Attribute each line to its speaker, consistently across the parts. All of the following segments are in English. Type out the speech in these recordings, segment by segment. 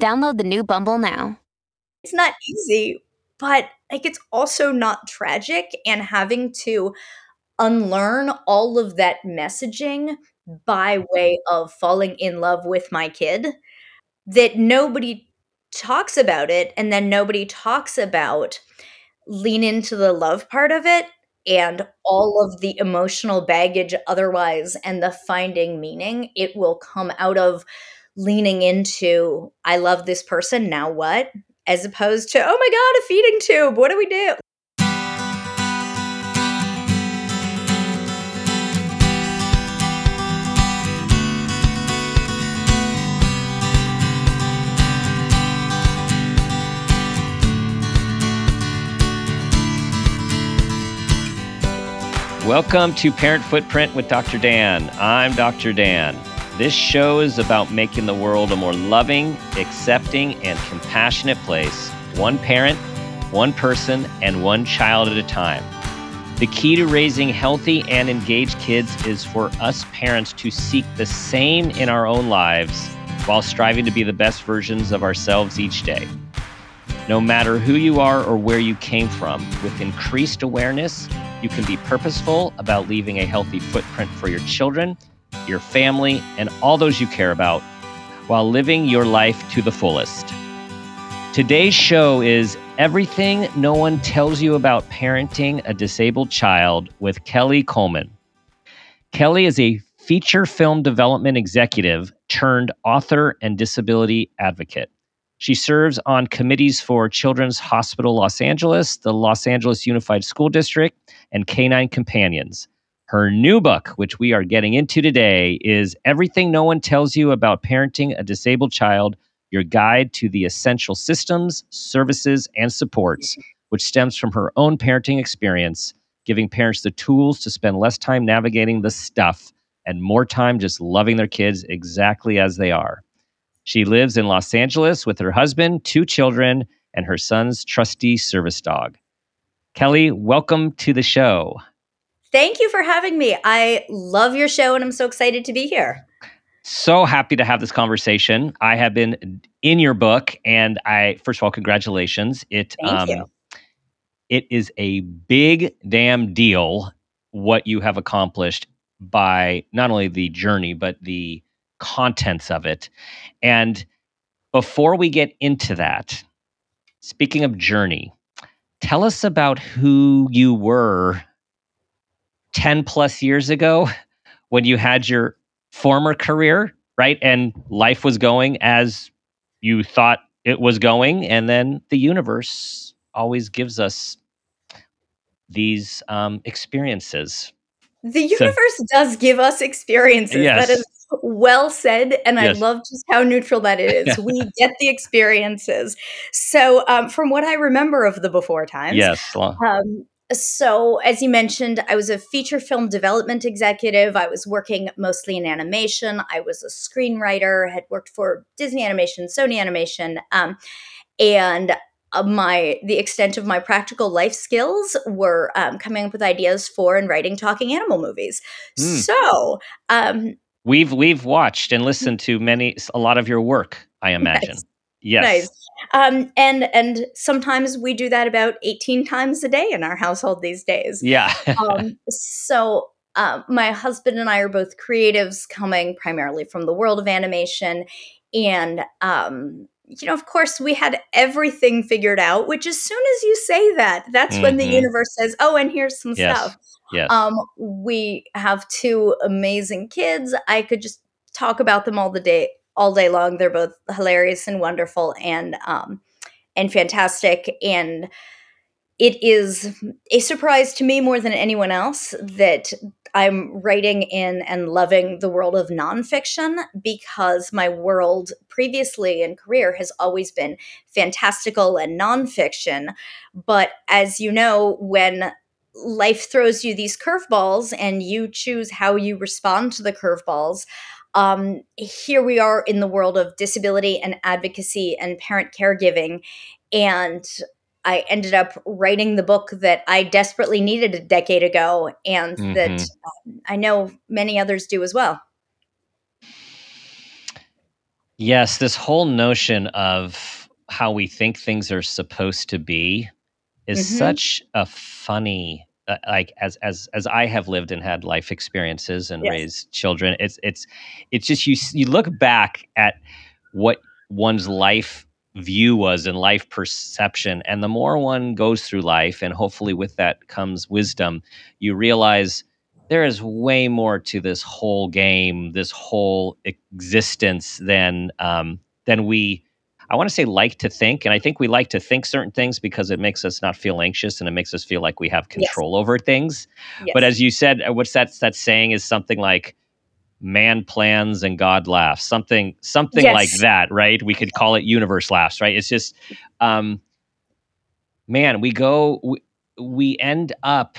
Speaker 1: Download the new Bumble now.
Speaker 2: It's not easy, but like it's also not tragic and having to unlearn all of that messaging by way of falling in love with my kid that nobody talks about it and then nobody talks about lean into the love part of it and all of the emotional baggage otherwise and the finding meaning it will come out of leaning into i love this person now what as opposed to oh my god a feeding tube what do we do
Speaker 3: Welcome to Parent Footprint with Dr. Dan. I'm Dr. Dan. This show is about making the world a more loving, accepting, and compassionate place, one parent, one person, and one child at a time. The key to raising healthy and engaged kids is for us parents to seek the same in our own lives while striving to be the best versions of ourselves each day. No matter who you are or where you came from, with increased awareness, you can be purposeful about leaving a healthy footprint for your children, your family, and all those you care about while living your life to the fullest. Today's show is Everything No One Tells You About Parenting a Disabled Child with Kelley Coleman. Kelley is a feature film development executive turned author and disability advocate. She serves on committees for Children's Hospital Los Angeles, the Los Angeles Unified School District, and Canine Companions. Her new book, which we are getting into today, is Everything No One Tells You About Parenting a Disabled Child Your Guide to the Essential Systems, Services, and Supports, which stems from her own parenting experience, giving parents the tools to spend less time navigating the stuff and more time just loving their kids exactly as they are. She lives in Los Angeles with her husband, two children, and her son's trusty service dog. Kelley, welcome to the show.
Speaker 2: Thank you for having me. I love your show and I'm so excited to be here.
Speaker 3: So happy to have this conversation. I have been in your book, and I first of all, congratulations. It
Speaker 2: Thank um, you.
Speaker 3: It is a big damn deal what you have accomplished by not only the journey but the contents of it. And before we get into that, speaking of journey, tell us about who you were 10 plus years ago when you had your former career, right? And life was going as you thought it was going. And then the universe always gives us these um, experiences.
Speaker 2: The universe so, does give us experiences. Yes. That is well said and yes. i love just how neutral that is we get the experiences so um, from what i remember of the before times
Speaker 3: yes um,
Speaker 2: so as you mentioned i was a feature film development executive i was working mostly in animation i was a screenwriter had worked for disney animation sony animation um, and uh, my the extent of my practical life skills were um, coming up with ideas for and writing talking animal movies. Mm. So um,
Speaker 3: We've we've watched and listened to many a lot of your work, I imagine. Nice. Yes.
Speaker 2: Nice. Um, and and sometimes we do that about 18 times a day in our household these days.
Speaker 3: Yeah.
Speaker 2: um, so uh, my husband and I are both creatives coming primarily from the world of animation. And um, you know, of course, we had everything figured out, which as soon as you say that, that's mm-hmm. when the mm-hmm. universe says, oh, and here's some yes. stuff.
Speaker 3: Yes.
Speaker 2: Um, we have two amazing kids. I could just talk about them all the day, all day long. They're both hilarious and wonderful and um, and fantastic. And it is a surprise to me more than anyone else that I'm writing in and loving the world of nonfiction because my world previously in career has always been fantastical and nonfiction. But as you know, when life throws you these curveballs and you choose how you respond to the curveballs, um, here we are in the world of disability and advocacy and parent caregiving. And I ended up writing the book that I desperately needed a decade ago, and mm-hmm. that um, I know many others do as well.
Speaker 3: Yes, this whole notion of how we think things are supposed to be is mm-hmm. such a funny uh, like as as as I have lived and had life experiences and yes. raised children it's it's it's just you you look back at what one's life view was and life perception. And the more one goes through life, and hopefully with that comes wisdom, you realize there is way more to this whole game, this whole existence than um, than we. I want to say like to think, and I think we like to think certain things because it makes us not feel anxious and it makes us feel like we have control yes. over things. Yes. But as you said, uh, what's that that saying is something like man plans and God laughs, something something yes. like that, right? We could call it universe laughs, right? It's just, um, man, we go, we, we end up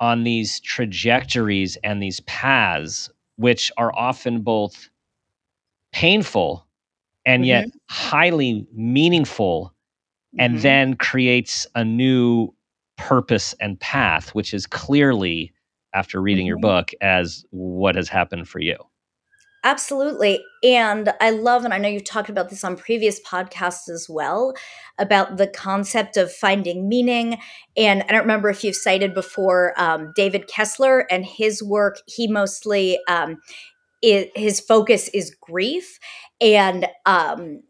Speaker 3: on these trajectories and these paths, which are often both painful and mm-hmm. yet highly meaningful, mm-hmm. and then creates a new purpose and path, which is clearly after reading mm-hmm. your book as what has happened for you.
Speaker 2: Absolutely. And I love, and I know you've talked about this on previous podcasts as well, about the concept of finding meaning. And I don't remember if you've cited before um, David Kessler and his work. He mostly, um, it, his focus is grief. And um,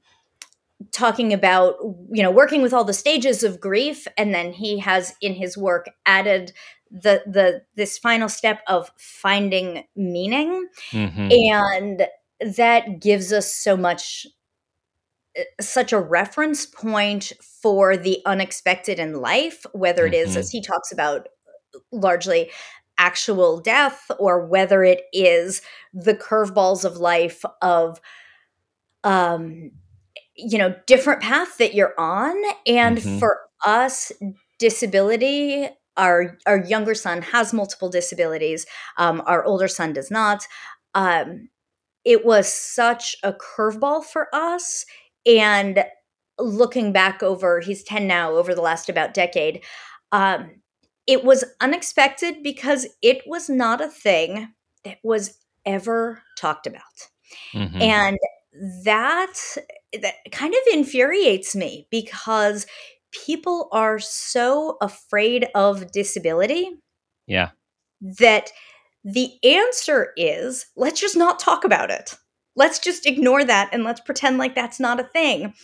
Speaker 2: talking about you know working with all the stages of grief and then he has in his work added the the this final step of finding meaning mm-hmm. and that gives us so much uh, such a reference point for the unexpected in life whether it is mm-hmm. as he talks about largely actual death or whether it is the curveballs of life of um you know different path that you're on. And mm-hmm. for us disability our our younger son has multiple disabilities. Um, our older son does not. Um, it was such a curveball for us. And looking back over he's 10 now over the last about decade. Um, it was unexpected because it was not a thing that was ever talked about mm-hmm. and that that kind of infuriates me because people are so afraid of disability.
Speaker 3: Yeah.
Speaker 2: That the answer is let's just not talk about it. Let's just ignore that and let's pretend like that's not a thing.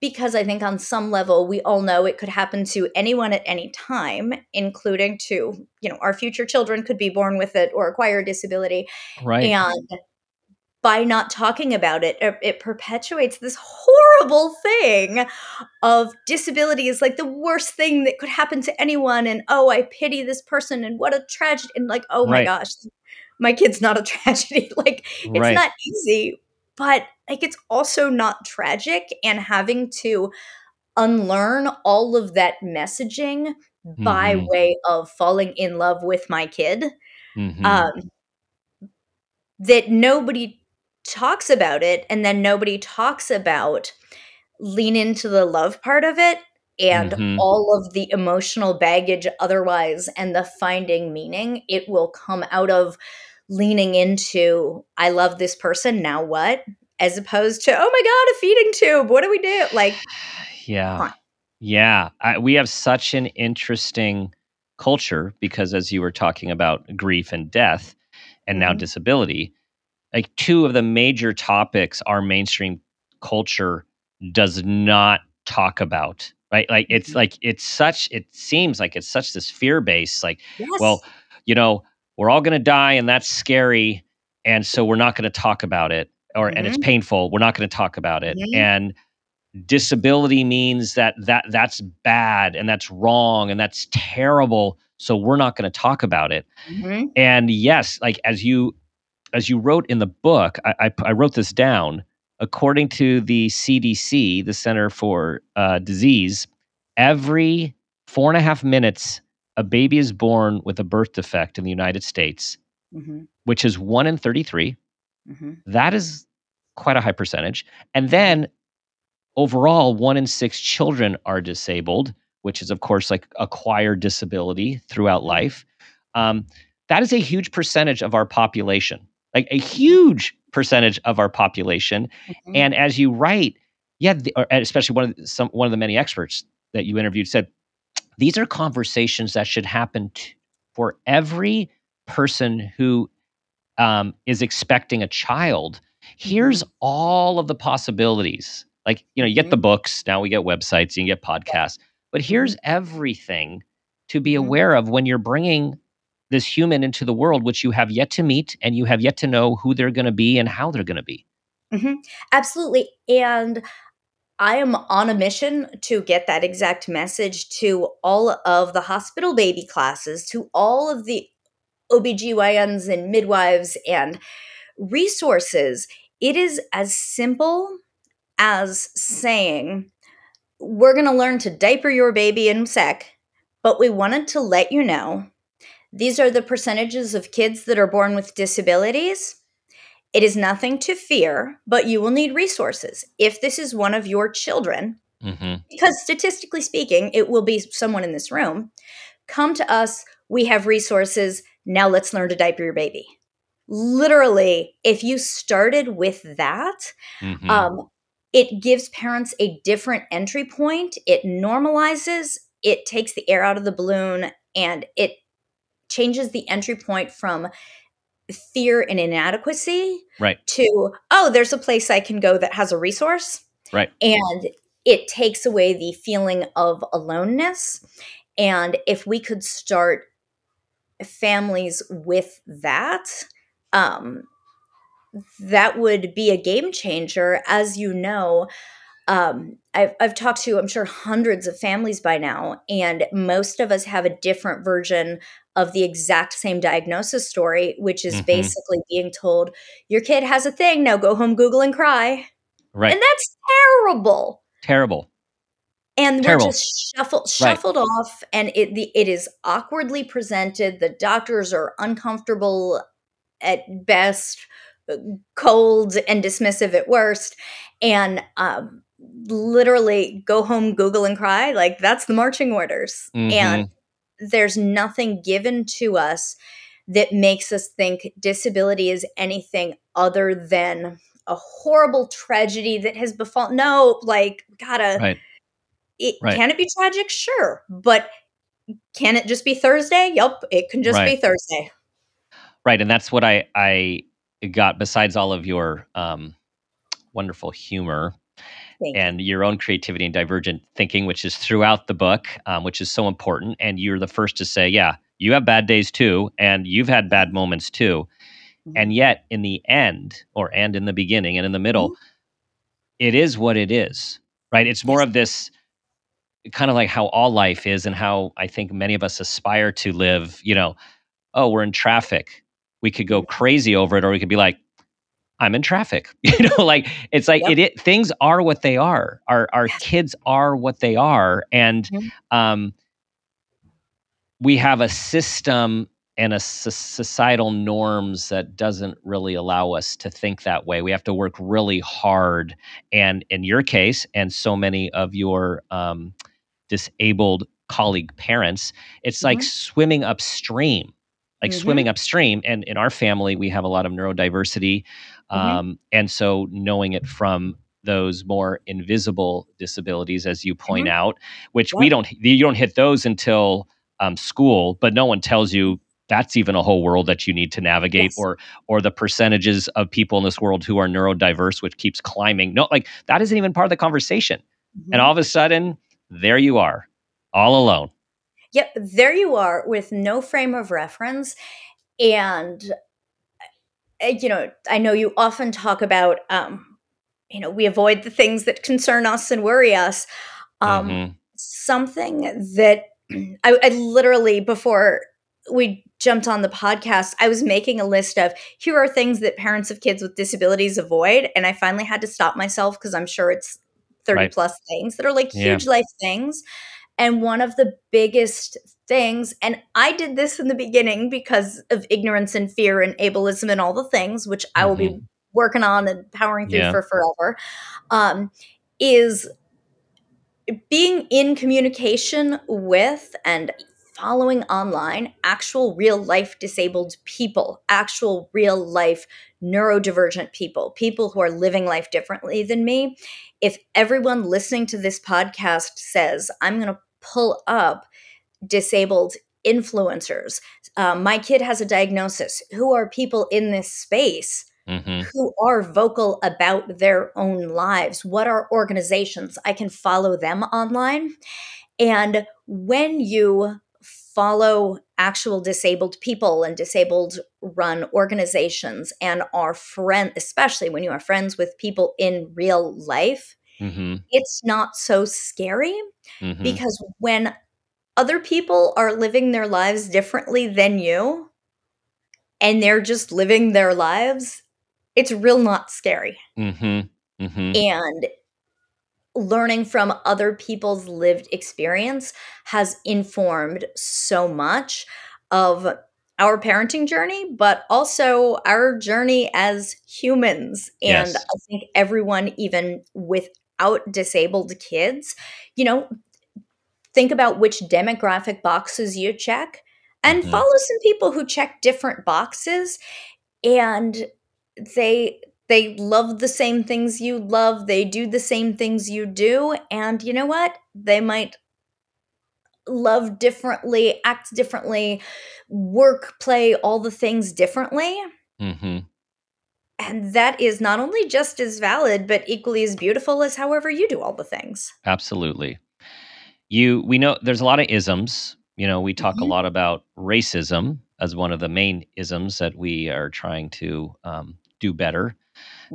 Speaker 2: Because I think on some level, we all know it could happen to anyone at any time, including to, you know, our future children could be born with it or acquire a disability.
Speaker 3: Right.
Speaker 2: And by not talking about it, it perpetuates this horrible thing of disability is like the worst thing that could happen to anyone. And oh, I pity this person and what a tragedy. And like, oh my right. gosh, my kid's not a tragedy. like, it's right. not easy, but like, it's also not tragic. And having to unlearn all of that messaging mm-hmm. by way of falling in love with my kid. Mm-hmm. Um, that nobody talks about it and then nobody talks about lean into the love part of it and mm-hmm. all of the emotional baggage otherwise and the finding meaning it will come out of leaning into i love this person now what as opposed to oh my god a feeding tube what do we do like
Speaker 3: yeah yeah I, we have such an interesting culture because as you were talking about grief and death and mm-hmm. now disability like two of the major topics our mainstream culture does not talk about right like it's mm-hmm. like it's such it seems like it's such this fear base like yes. well you know we're all going to die and that's scary and so we're not going to talk about it or mm-hmm. and it's mm-hmm. painful we're not going to talk about it mm-hmm. and disability means that that that's bad and that's wrong and that's terrible so we're not going to talk about it
Speaker 2: Mhm.
Speaker 3: and yes like as you as you wrote in the book I, I, I wrote this down according to the cdc the center for uh, disease every four and a half minutes a baby is born with a birth defect in the united states
Speaker 2: Mhm.
Speaker 3: which is 1 in 33
Speaker 2: Mhm.
Speaker 3: that is quite a high percentage. And then overall, one in six children are disabled, which is, of course, like acquired disability throughout life. Um, that is a huge percentage of our population, like a huge percentage of our population.
Speaker 2: Mhm.
Speaker 3: And as you write, yeah, the, or especially one of the, some one of the many experts that you interviewed said these are conversations that should happen t- for every person who um, is expecting a child. Here's all of the possibilities. Like you know, you get the books. Now we get websites. You can get podcasts. But here's everything to be
Speaker 2: Mhm.
Speaker 3: aware of when you're bringing this human into the world, which you have yet to meet and you have yet to know who they're going to be and how they're going to be.
Speaker 2: Mhm. Absolutely. And I am on a mission to get that exact message to all of the hospital baby classes, to all of the OBGYNs and midwives and resources. It is as simple as saying, we're going to learn to diaper your baby in sec, but we wanted to let you know these are the percentages of kids that are born with disabilities. It is nothing to fear, but you will need resources. If this is one of your children,
Speaker 3: hmm
Speaker 2: because statistically speaking, it will be someone in this room, come to us. We have resources. Now let's learn to diaper your baby. Literally, if you started with that,
Speaker 3: hmm
Speaker 2: um, it gives parents a different entry point. It normalizes, it takes the air out of the balloon, and it changes the entry point from fear and inadequacy
Speaker 3: right.
Speaker 2: to, oh, there's a place I can go that has a resource.
Speaker 3: Right.
Speaker 2: And it takes away the feeling of aloneness. And if we could start families with that, um, that would be a game changer. As you know, um, I've, I've talked to, I'm sure, hundreds of families by now, and most of us have a different version of the exact same diagnosis story, which is
Speaker 3: Mhm.
Speaker 2: basically being told, Your kid has a thing, now go home, Google, and cry.
Speaker 3: Right.
Speaker 2: And that's terrible.
Speaker 3: Terrible.
Speaker 2: And
Speaker 3: Terrible.
Speaker 2: we're just shuffled
Speaker 3: Right.
Speaker 2: shuffled off, and it the, it is awkwardly presented. The doctors are uncomfortable at best, uh, cold and dismissive at worst, and um, literally go home, Google, and cry. Like that's the marching orders,
Speaker 3: Mhm.
Speaker 2: and there's nothing given to us that makes us think disability is anything other than a horrible tragedy that has befallen. No, like gotta
Speaker 3: Right.
Speaker 2: it
Speaker 3: Right.
Speaker 2: can it be tragic sure but can it just be thursday yep it can just be thursday
Speaker 3: Right, and that's what I I got. Besides all of your um, wonderful humor. And your own creativity and divergent thinking, which is throughout the book, um, which is so important. And you're the first to say, "Yeah, you have bad days too, and you've had bad moments too."
Speaker 2: Mhm.
Speaker 3: And yet, in the end, or and in the beginning and in the middle, it is what it is. Right? It's more of this kind of like how all life is, and how I think many of us aspire to live. You know, oh, we're in traffic. We could go crazy over it, or we could be like, I'm in traffic. You know, like it's like
Speaker 2: Yep.
Speaker 3: it, it. Things are what they are. Our our kids are what they are, and
Speaker 2: Mhm.
Speaker 3: um, we have a system and a societal norms that doesn't really allow us to think that way. We have to work really hard, and in your case, and so many of your um, disabled colleague parents, it's like
Speaker 2: Mhm.
Speaker 3: swimming upstream, like
Speaker 2: Mhm.
Speaker 3: swimming upstream. And in our family, we have a lot of neurodiversity,
Speaker 2: Mhm.
Speaker 3: um, and so knowing it from those more invisible disabilities, as you point
Speaker 2: Mhm.
Speaker 3: out, which we don't, you don't hit those until um, school, but no one tells you that's even a whole world that you need to navigate,
Speaker 2: Yes.
Speaker 3: or or the percentages of people in this world who are neurodiverse, which keeps climbing. No, like that isn't even part of the conversation.
Speaker 2: Mhm.
Speaker 3: And all of a sudden, there you are, all alone.
Speaker 2: Yep, there you are with no frame of reference. And, you know, I know you often talk about um, you know, we avoid the things that concern us and worry us. Um,
Speaker 3: Mhm.
Speaker 2: Something that I, I literally, before we jumped on the podcast, I was making a list of here are things that parents of kids with disabilities avoid. And I finally had to stop myself because I'm sure it's 30
Speaker 3: Right.
Speaker 2: plus things that are like
Speaker 3: Yeah.
Speaker 2: huge life things. And one of the biggest things, and I did this in the beginning because of ignorance and fear and ableism and all the things, which I will be working on and powering through
Speaker 3: Yeah.
Speaker 2: for forever, um, is being in communication with and following online actual real life disabled people, actual real life neurodivergent people, people who are living life differently than me. If everyone listening to this podcast says, I'm going to pull up disabled influencers, uh, my kid has a diagnosis, who are people in this space?
Speaker 3: Mhm.
Speaker 2: who are vocal about their own lives. What are organizations? I can follow them online. And when you follow actual disabled people and disabled run organizations and are friend especially when you are friends with people in real life
Speaker 3: Mhm.
Speaker 2: it's not so scary
Speaker 3: Mhm.
Speaker 2: because when other people are living their lives differently than you and they're just living their lives it's real not scary
Speaker 3: Mhm. Mhm.
Speaker 2: and learning from other people's lived experience has informed so much of our parenting journey but also our journey as humans and
Speaker 3: Yes.
Speaker 2: i think everyone even without disabled kids you know think about which demographic boxes you check and
Speaker 3: Mhm.
Speaker 2: follow some people who check different boxes and they they love the same things you love they do the same things you do and you know what they might love differently act differently work play all the things differently
Speaker 3: Mhm.
Speaker 2: And that is not only just as valid but equally as beautiful as however you do all the things
Speaker 3: Absolutely. You we know there's a lot of isms. You know, we talk a
Speaker 2: Mhm.
Speaker 3: lot about racism as one of the main isms that we are trying to um, do better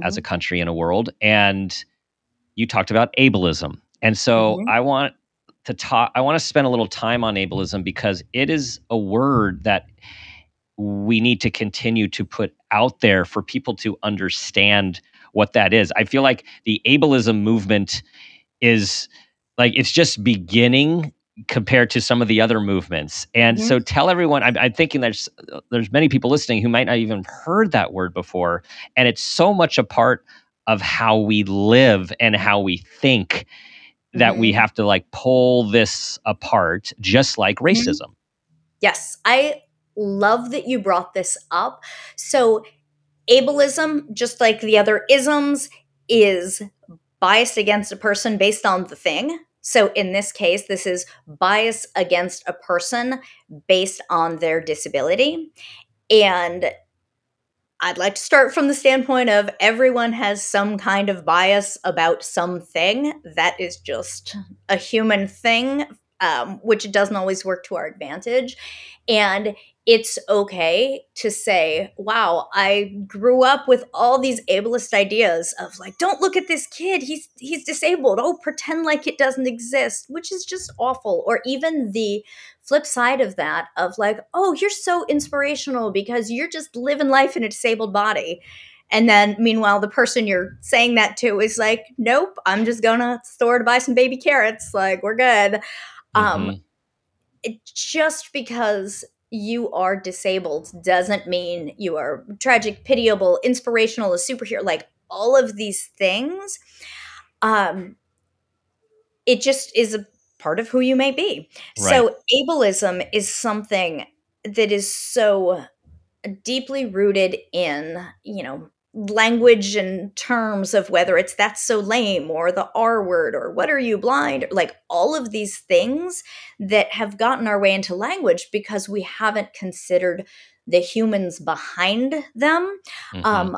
Speaker 3: as a country and a world. And you talked about ableism. And so
Speaker 2: Mhm.
Speaker 3: I want to talk I want to spend a little time on ableism because it is a word that we need to continue to put out there for people to understand what that is. I feel like the ableism movement is like it's just beginning compared to some of the other movements. And
Speaker 2: Mhm.
Speaker 3: so tell everyone I'm, I'm thinking there's there's many people listening who might not even heard that word before and it's so much a part of how we live and how we think that we
Speaker 2: Mhm.
Speaker 3: have to like pull this apart just like
Speaker 2: Mhm.
Speaker 3: racism.
Speaker 2: Yes, I love that you brought this up. So, ableism, just like the other isms, is biased against a person based on the thing. So, in this case, this is bias against a person based on their disability. And I'd like to start from the standpoint of everyone has some kind of bias about something. That is just a human thing, um, which doesn't always work to our advantage. And it's okay to say, wow, I grew up with all these ableist ideas of like, don't look at this kid, he's he's disabled. Oh, pretend like it doesn't exist, which is just awful. Or even the flip side of that of like, oh, you're so inspirational because you're just living life in a disabled body. And then meanwhile, the person you're saying that to is like, nope, I'm just gonna store to buy some baby carrots. Like, we're good. Um,
Speaker 3: Mhm.
Speaker 2: it, just because you are disabled doesn't mean you are tragic, pitiable, inspirational, a superhero. Like all of these things, um, it just is a part of who you may be. So ableism is something that is so deeply rooted in, you know, language and terms of whether it's that's so lame or the R word or what are you blind? Like all of these things that have gotten our way into language because we haven't considered the humans behind them.
Speaker 3: Mhm.
Speaker 2: Um,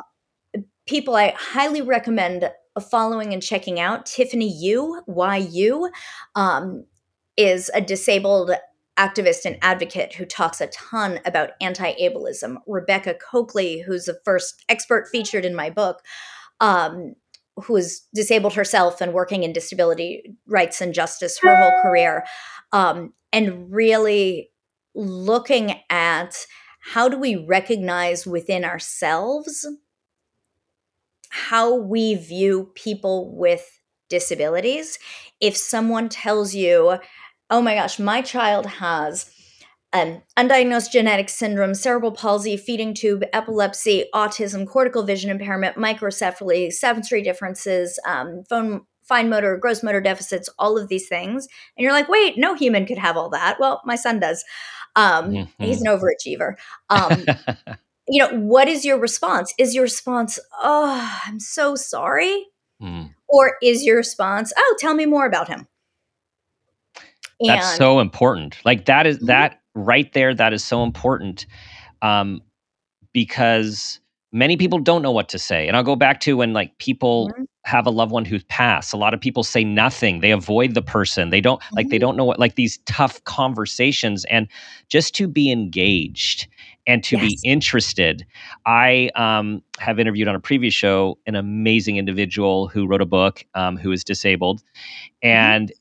Speaker 2: people I highly recommend following and checking out Tiffany Yu, YU, um, is a disabled activist and advocate who talks a ton about anti ableism. Rebecca Cokley, who's the first expert featured in my book, um, who is disabled herself and working in disability rights and justice her whole career, um, and really looking at how do we recognize within ourselves how we view people with disabilities. If someone tells you, oh my gosh, my child has um, undiagnosed genetic syndrome, cerebral palsy, feeding tube, epilepsy, autism, cortical vision impairment, microcephaly, sensory differences, um, phone, fine motor, gross motor deficits, all of these things. And you're like, wait, no human could have all that. Well, my son does. Um, mm-hmm. He's an overachiever. Um, you know, what is your response? Is your response, oh, I'm so sorry? Mm. Or is your response, oh, tell me more about him?
Speaker 3: And, That's so important. Like that is, mm-hmm. that right there, that is so important um, because many people don't know what to say. And I'll go back to when like people mm-hmm. have a loved one who's passed. A lot of people say nothing. They avoid the person. They don't mm-hmm. like they mm-hmm. don't know what like these tough conversations and just to be engaged and to yes. be interested. I um, have interviewed on a previous show an amazing individual who wrote a book um, who is disabled. Mm-hmm.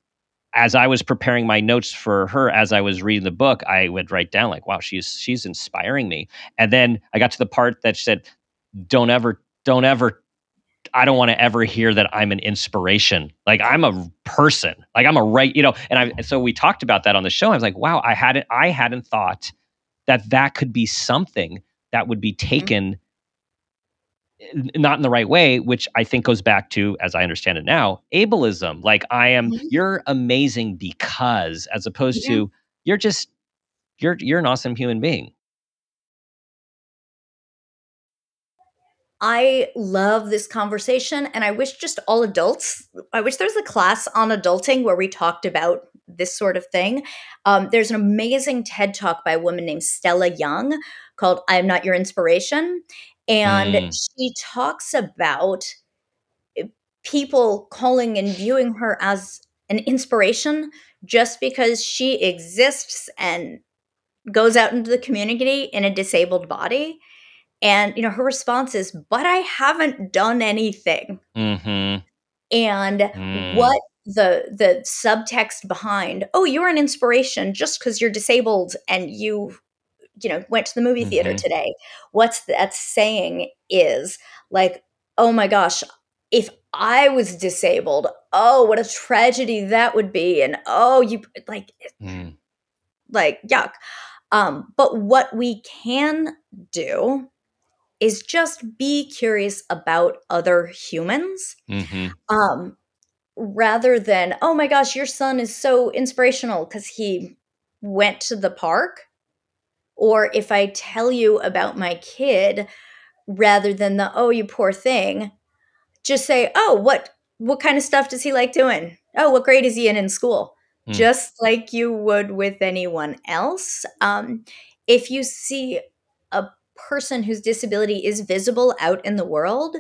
Speaker 3: As I was preparing my notes for her, as I was reading the book, I would write down like, "Wow, she's she's inspiring me." And then I got to the part that said, "Don't ever, don't ever." I don't want to ever hear that I'm an inspiration. Like I'm a person. Like I'm a right, you know. And I so we talked about that on the show. I was like, wow, I hadn't I hadn't thought that that could be something that would be mm-hmm. taken mm-hmm not in the right way, which I think goes back to, as I understand it now, ableism. Like I am, mm-hmm. you're amazing because, as opposed yeah. to you're just you're you're an awesome human being.
Speaker 2: I love this conversation, and I wish just all adults. I wish there's a class on adulting where we talked about this sort of thing. Um, there's an amazing TED talk by a woman named Stella Young called "I Am Not Your Inspiration," And mm. she talks about eh, people calling and viewing her as an inspiration just because she exists and goes out into the community in a disabled body. And, you know, her response is, but I haven't done anything. Mm-hmm. And mm. what the the subtext behind oh you're an inspiration just because you're disabled and you you know went to the movie theater mm-hmm. today what's that saying is like oh my gosh if i was disabled oh what a tragedy that would be and oh you like mm. like yuck um but what we can do is just be curious about other humans mm-hmm. um rather than oh my gosh your son is so inspirational because he went to the park or if I tell you about my kid rather than the oh you poor thing, just say, "Oh, what what kind of stuff does he like doing? Oh, what grade is he in in school?" Mm. Just like you would with anyone else. Um, if you see a person whose disability is visible out in the world,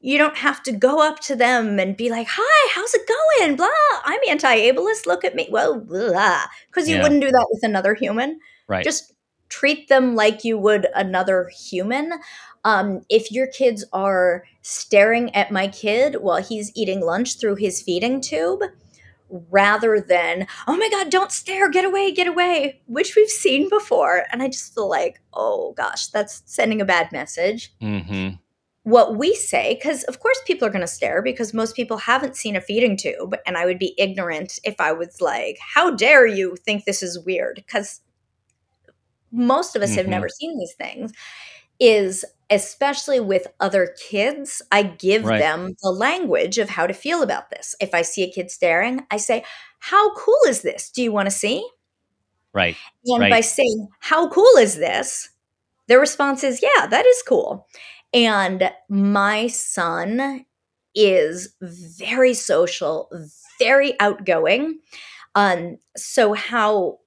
Speaker 2: you don't have to go up to them and be like, "Hi, how's it going?" Blah. I'm anti-ableist. Look at me. Well, blah, because you yeah. wouldn't do that with another human.
Speaker 3: Right.
Speaker 2: Just treat them like you would another human. Um, if your kids are staring at my kid while he's eating lunch through his feeding tube, rather than, oh my God, don't stare, get away, get away, which we've seen before. And I just feel like, oh gosh, that's sending a bad message. Mm-hmm. What we say, because of course people are going to stare because most people haven't seen a feeding tube. And I would be ignorant if I was like, how dare you think this is weird? Because most of us mm-hmm. have never seen these things is especially with other kids i give right. them the language of how to feel about this if i see a kid staring i say how cool is this do you want to see
Speaker 3: right
Speaker 2: and
Speaker 3: right.
Speaker 2: by saying how cool is this their response is yeah that is cool and my son is very social very outgoing um so how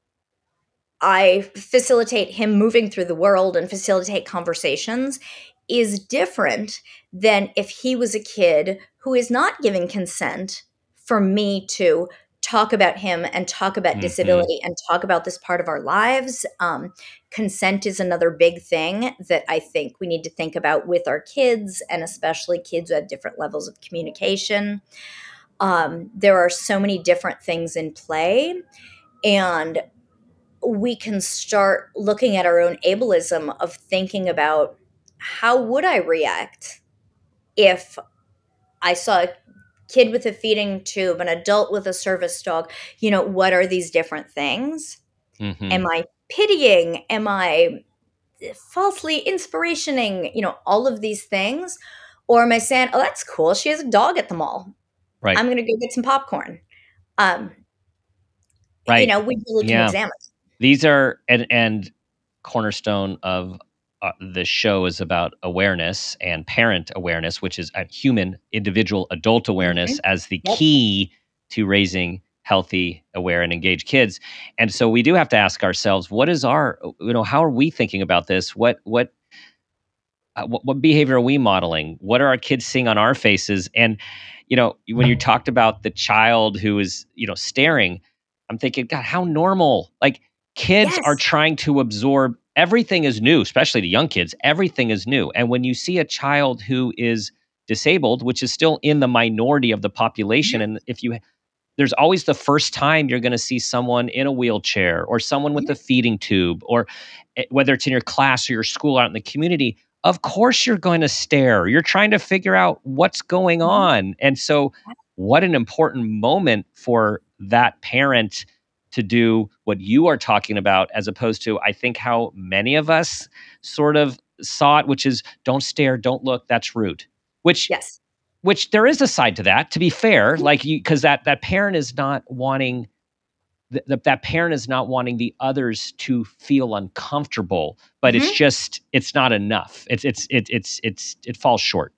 Speaker 2: I facilitate him moving through the world and facilitate conversations is different than if he was a kid who is not giving consent for me to talk about him and talk about
Speaker 3: Mhm.
Speaker 2: disability and talk about this part of our lives. Um, consent is another big thing that I think we need to think about with our kids and especially kids at different levels of communication. Um, there are so many different things in play, and we can start looking at our own ableism of thinking about how would I react if I saw a kid with a feeding tube, an adult with a service dog? You know, what are these different things?
Speaker 3: Mhm.
Speaker 2: Am I pitying? Am I falsely inspirationing? You know, all of these things. Or am I saying, oh, that's cool. She has a dog at the mall.
Speaker 3: Right.
Speaker 2: I'm going to go get some popcorn. Um, You know, we really can
Speaker 3: Yeah.
Speaker 2: examine.
Speaker 3: These are and and cornerstone of uh, the show is about awareness and parent awareness, which is a human, individual, adult awareness as the
Speaker 2: Yep.
Speaker 3: key to raising healthy, aware, and engaged kids. And so we do have to ask ourselves, what is our, you know, how are we thinking about this? What what uh, what, what behavior are we modeling? What are our kids seeing on our faces? And you know, when you talked about the child who is, you know, staring, I'm thinking, God, how normal! Like kids are trying to absorb everything is new, especially the young kids. Everything is new, and when you see a child who is disabled, which is still in the minority of the population, and if you there's always the first time you're going to see someone in a wheelchair or someone with a feeding tube or eh, whether it's in your class or your school out in the community of course you're going to stare. You're trying to figure out what's going on. And so what an important moment for that parent to do what you are talking about as opposed to i think how many of us sort of saw it which is don't stare don't look that's rude. Which
Speaker 2: Yes.
Speaker 3: which there is a side to that to be fair mm-hmm. like you because that that parent is not wanting th- th- that parent is not wanting the others to feel uncomfortable but it's mm-hmm. just it's not enough. It's it's it, it's it's it falls short.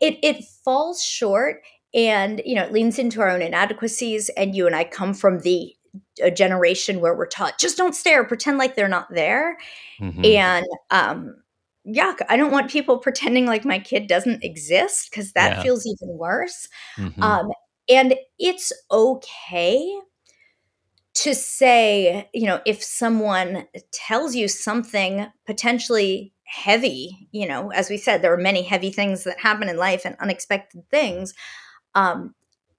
Speaker 2: It it falls short and you know it leans into our own inadequacies and you and i come from the a generation where we're taught just don't stare pretend like they're not there
Speaker 3: Mhm.
Speaker 2: and um yuck i don't want people pretending like my kid doesn't exist because that
Speaker 3: Yeah.
Speaker 2: feels even worse
Speaker 3: Mhm.
Speaker 2: um and it's okay to say you know if someone tells you something potentially heavy you know as we said there are many heavy things that happen in life and unexpected things um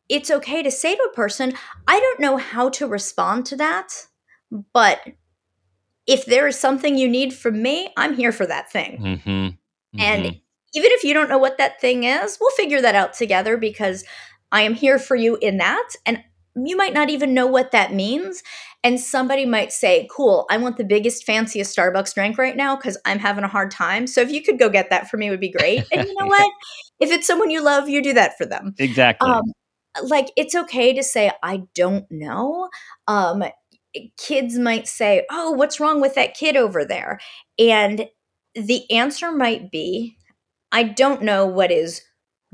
Speaker 2: it's okay to say to a person i don't know how to respond to that but if there is something you need from me i'm here for that thing
Speaker 3: Mhm.
Speaker 2: and
Speaker 3: Mhm.
Speaker 2: even if you don't know what that thing is, we'll figure that out together because I am here for you in that. And you might not even know what that means. And somebody might say, Cool, I want the biggest, fanciest Starbucks drink right now because I'm having a hard time. So if you could go get that for me, would be great. And you know
Speaker 3: Yeah.
Speaker 2: what? If it's someone you love, you do that for them.
Speaker 3: exactly
Speaker 2: Um, like it's okay to say, I don't know. Um, kids might say, Oh, what's wrong with that kid over there? And the answer might be, I don't know what is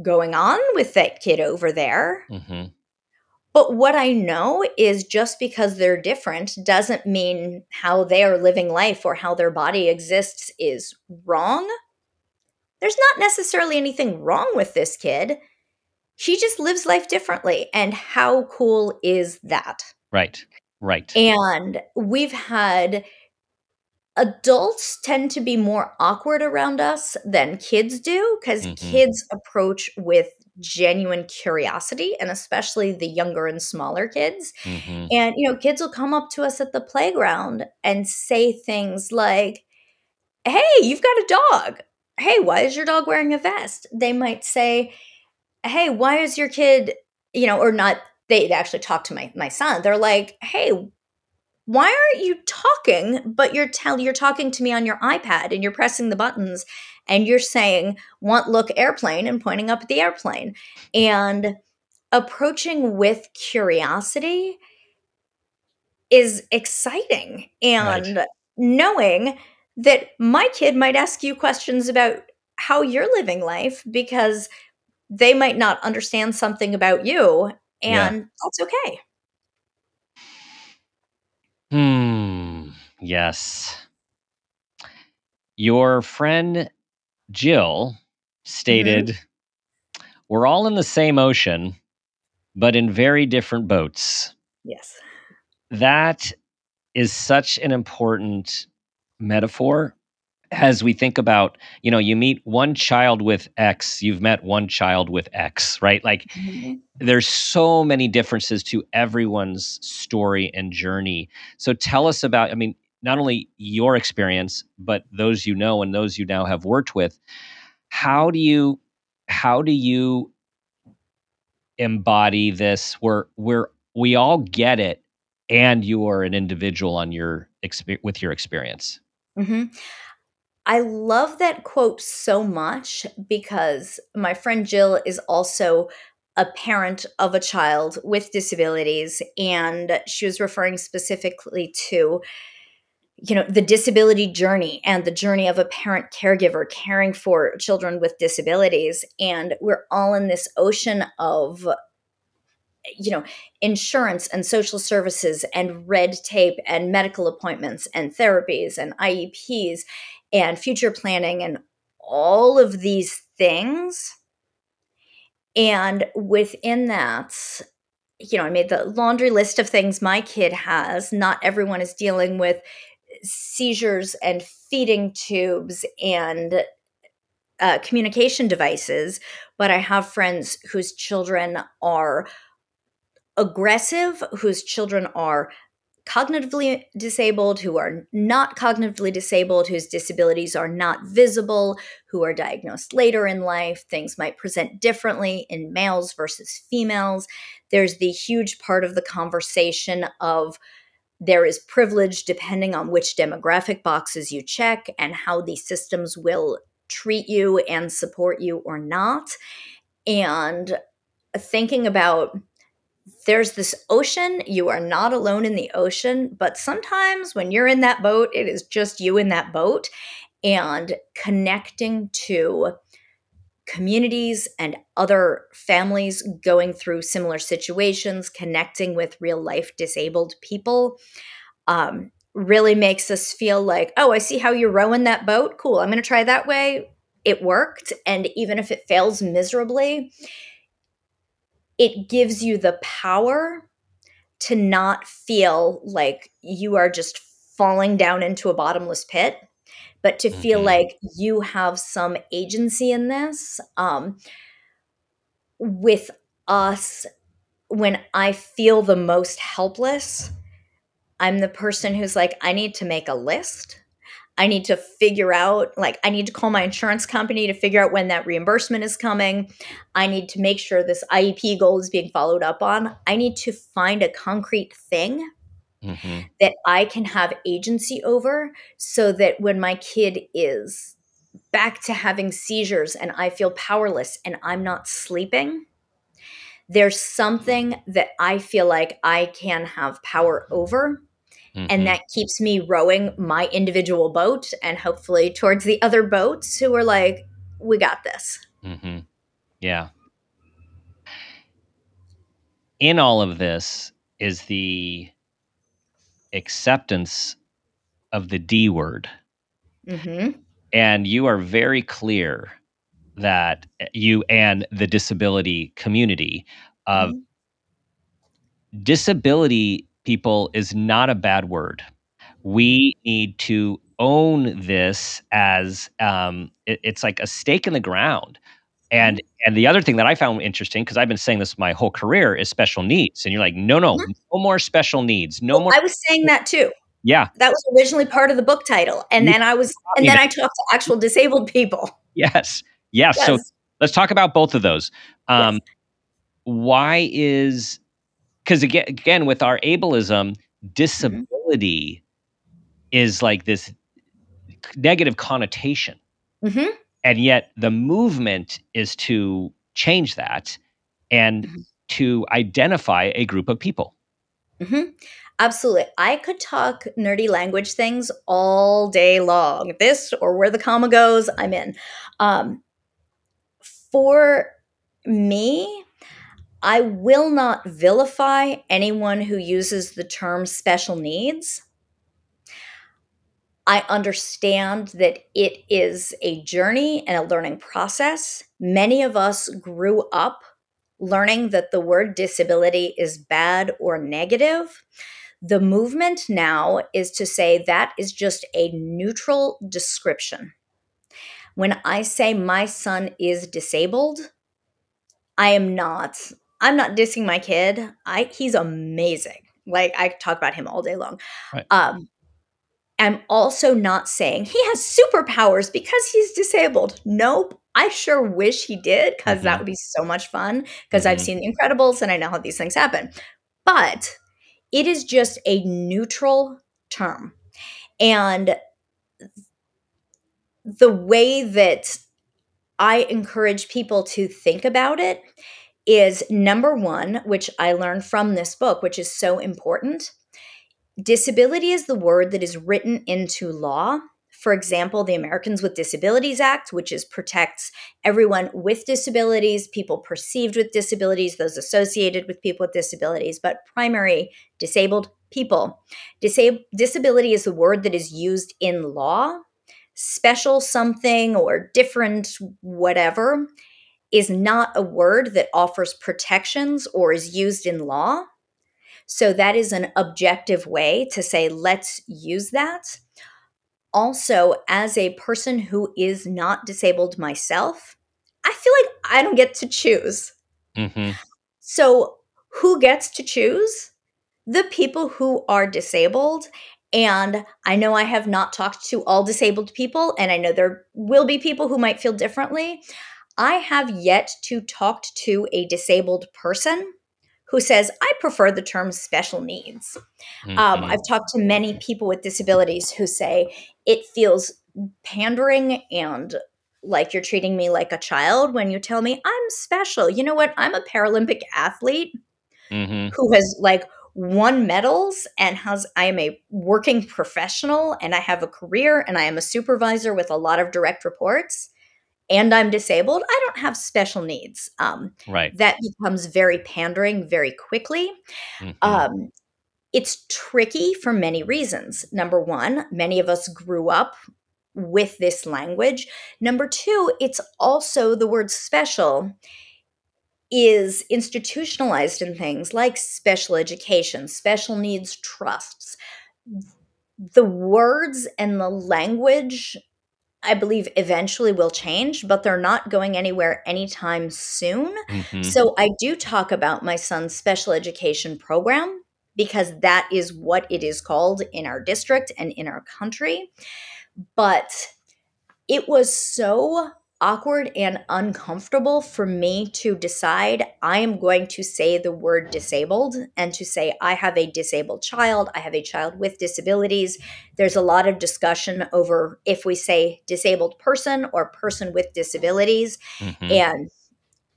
Speaker 2: going on with that kid over there.
Speaker 3: Mhm.
Speaker 2: But what I know is just because they're different doesn't mean how they are living life or how their body exists is wrong. There's not necessarily anything wrong with this kid. She just lives life differently. And how cool is that?
Speaker 3: right right
Speaker 2: And we've had adults tend to be more awkward around us than kids do because
Speaker 3: Mhm.
Speaker 2: kids approach with genuine curiosity and especially the younger and smaller kids
Speaker 3: Mhm.
Speaker 2: and you know kids will come up to us at the playground and say things like hey you've got a dog hey why is your dog wearing a vest they might say hey why is your kid you know or not they actually talk to my my son. They're like hey why aren't you talking but you're tell you're talking to me on your ipad and you're pressing the buttons and you're saying want look airplane and pointing up at the airplane. And approaching with curiosity is exciting and knowing that my kid might ask you questions about how you're living life because they might not understand something about you
Speaker 3: Yeah.
Speaker 2: and that's okay
Speaker 3: Hmm. Yes. Your friend Jill stated, We're all in the same ocean. but in very different boats.
Speaker 2: Yes.
Speaker 3: That is such an important metaphor as we think about, you know, you meet one child with X, you've met one child with X, right? Like
Speaker 2: Mm-hmm.
Speaker 3: there's so many differences to everyone's story and journey. So tell us about, I mean, not only your experience, but those you know and those you now have worked with. How do you how do you embody this where where we all get it and you are an individual on your with your experience?
Speaker 2: hmm I love that quote so much because my friend Jill is also a parent of a child with disabilities and she was referring specifically to you know the disability journey and the journey of a parent caregiver caring for children with disabilities. And we're all in this ocean of you know insurance and social services and red tape and medical appointments and therapies and IEPs and future planning and all of these things. And within that you know i made the laundry list of things my kid has. Not everyone is dealing with seizures and feeding tubes and uh, communication devices but i have friends whose children are aggressive whose children are cognitively disabled, who are not cognitively disabled, whose disabilities are not visible, who are diagnosed later in life. Things might present differently in males versus females. There's the huge part of the conversation of there is privilege depending on which demographic boxes you check and how these systems will treat you and support you or not. And thinking about there's this ocean. You are not alone in the ocean, but sometimes when you're in that boat, it is just you in that boat. And connecting to communities and other families going through similar situations, connecting with real life disabled people, um, really makes us feel like, oh, I see how you're rowing that boat. Cool. I'm going to try that way. It worked. And even if it fails miserably, it gives you the power to not feel like you are just falling down into a bottomless pit, but to feel
Speaker 3: Mhm.
Speaker 2: like you have some agency in this. Um, with us, when I feel the most helpless, I'm the person who's like, I need to make a list. I need to figure out, like, I need to call my insurance company to figure out when that reimbursement is coming. I need to make sure this IEP goal is being followed up on. I need to find a concrete thing
Speaker 3: Mhm.
Speaker 2: that I can have agency over so that when my kid is back to having seizures and I feel powerless and I'm not sleeping, there's something that I feel like I can have power over
Speaker 3: Mhm.
Speaker 2: and that keeps me rowing my individual boat and hopefully towards the other boats who are like we got this
Speaker 3: Mhm. Yeah. In all of this is the acceptance of the D word.
Speaker 2: hmm
Speaker 3: And you are very clear that you and the disability community of disability people is not a bad word. We need to own this as um, it- it's like a stake in the ground. And and the other thing that I found interesting because I've been saying this my whole career is special needs, and you're like, no, no,
Speaker 2: Mhm.
Speaker 3: no more special needs, no more.
Speaker 2: i was saying that too
Speaker 3: Yeah,
Speaker 2: that was originally part of the book title and
Speaker 3: You
Speaker 2: then i was and then
Speaker 3: that.
Speaker 2: i talked to actual disabled people
Speaker 3: yes, yes. So let's talk about both of those. Um, Why is because again, again with our ableism, disability is like this negative connotation,
Speaker 2: hmm
Speaker 3: and yet the movement is to change that and
Speaker 2: Mhm.
Speaker 3: to identify a group of people.
Speaker 2: hmm Absolutely. I could talk nerdy language things all day long. This or where the comma goes, I'm in. Um, for me, I will not vilify anyone who uses the term special needs. I understand that it is a journey and a learning process. Many of us grew up learning that the word disability is bad or negative. The movement now is to say that is just a neutral description. When I say my son is disabled, I am not I'm not dissing my kid. I he's amazing. Like I talk about him all day long.
Speaker 3: Right.
Speaker 2: Um I'm also not saying he has superpowers because he's disabled. Nope. I sure wish he did because that
Speaker 3: Mhm.
Speaker 2: would be so much fun because I've
Speaker 3: Mhm.
Speaker 2: seen The Incredibles and I know how these things happen. But it is just a neutral term. And the way that I encourage people to think about it is number one, which I learned from this book, which is so important. Disability is the word that is written into law. For example, the Americans with Disabilities Act, which is protects everyone with disabilities, people perceived with disabilities, those associated with people with disabilities, but primary disabled people. Disab- disability is the word that is used in law. Special something or different whatever is not a word that offers protections or is used in law. So that is an objective way to say, let's use that. Also, as a person who is not disabled myself, I feel like I don't get to choose.
Speaker 3: Mhm.
Speaker 2: So, who gets to choose? The people who are disabled. And I know I have not talked to all disabled people, and I know there will be people who might feel differently. I have yet to talk to a disabled person who says, I prefer the term special needs. Um,
Speaker 3: Mhm.
Speaker 2: I've talked to many people with disabilities who say it feels pandering and like you're treating me like a child when you tell me I'm special. You know what? I'm a Paralympic athlete
Speaker 3: Mhm.
Speaker 2: who has like won medals and has I am a working professional and I have a career and I am a supervisor with a lot of direct reports and I'm disabled. I don't have special needs. Um,
Speaker 3: Right.
Speaker 2: that becomes very pandering very quickly.
Speaker 3: Mhm.
Speaker 2: Um, it's tricky for many reasons. Number one, many of us grew up with this language. Number two, it's also the word special is institutionalized in things like special education, special needs trusts. The words and the language, I believe, eventually will change, but they're not going anywhere anytime soon.
Speaker 3: Mhm.
Speaker 2: So I do talk about my son's special education program because that is what it is called in our district and in our country. But it was so awkward and uncomfortable for me to decide I am going to say the word disabled and to say I have a disabled child, I have a child with disabilities. There's a lot of discussion over if we say disabled person or person with disabilities.
Speaker 3: Mhm.
Speaker 2: And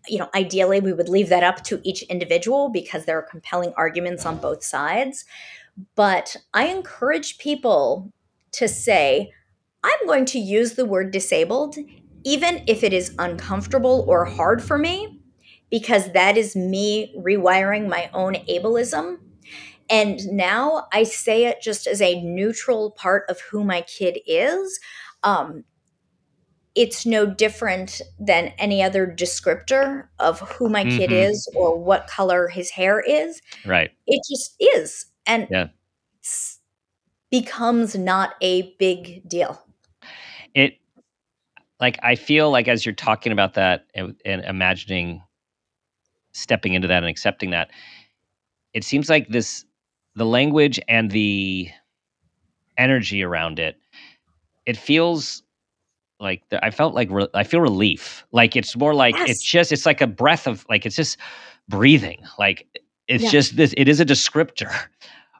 Speaker 2: you know, ideally we would leave that up to each individual because there are compelling arguments on both sides. But I encourage people to say, I'm going to use the word disabled, even if it is uncomfortable or hard for me, because that is me rewiring my own ableism. And now I say it just as a neutral part of who my kid is. Um, it's no different than any other descriptor of who my kid
Speaker 3: Mhm.
Speaker 2: is or what color his hair is.
Speaker 3: Right.
Speaker 2: It just is. And
Speaker 3: Yeah.
Speaker 2: becomes not a big deal.
Speaker 3: It like I feel like as you're talking about that and, and imagining stepping into that and accepting that, it seems like this the language and the energy around it. It feels like the, I felt like re, I feel relief. Like it's more like
Speaker 2: Yes.
Speaker 3: it's just it's like a breath of like it's just breathing. Like it's
Speaker 2: Yeah.
Speaker 3: just this. It is a descriptor.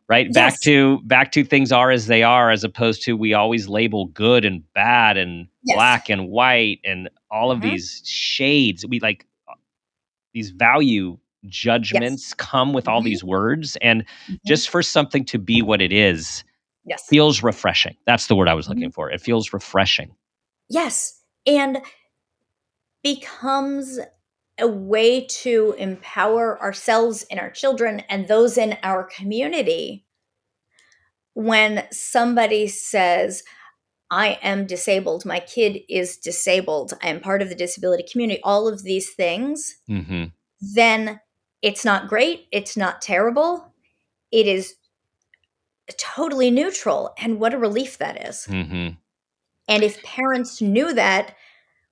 Speaker 3: Right back to back to things are as they are, as opposed to we always label good and bad and
Speaker 2: Yes.
Speaker 3: black and white and all of
Speaker 2: Mhm.
Speaker 3: these shades. We like uh, these value judgments come with all
Speaker 2: Mhm.
Speaker 3: these words, and
Speaker 2: Mhm.
Speaker 3: just for something to be what it is
Speaker 2: yes.
Speaker 3: feels refreshing. That's the word I was
Speaker 2: Mm-hmm.
Speaker 3: looking for. It feels refreshing.
Speaker 2: Yes. And becomes a way to empower ourselves and our children and those in our community when somebody says, I am disabled, my kid is disabled, I am part of the disability community, all of these things
Speaker 3: hmm
Speaker 2: then it's not great, it's not terrible. It is totally neutral. And what a relief that is.
Speaker 3: Mm-hmm.
Speaker 2: And if parents knew that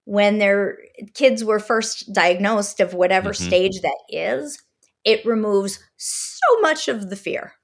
Speaker 2: when their kids were first diagnosed of whatever
Speaker 3: Mhm.
Speaker 2: stage that is, it removes so much of the fear.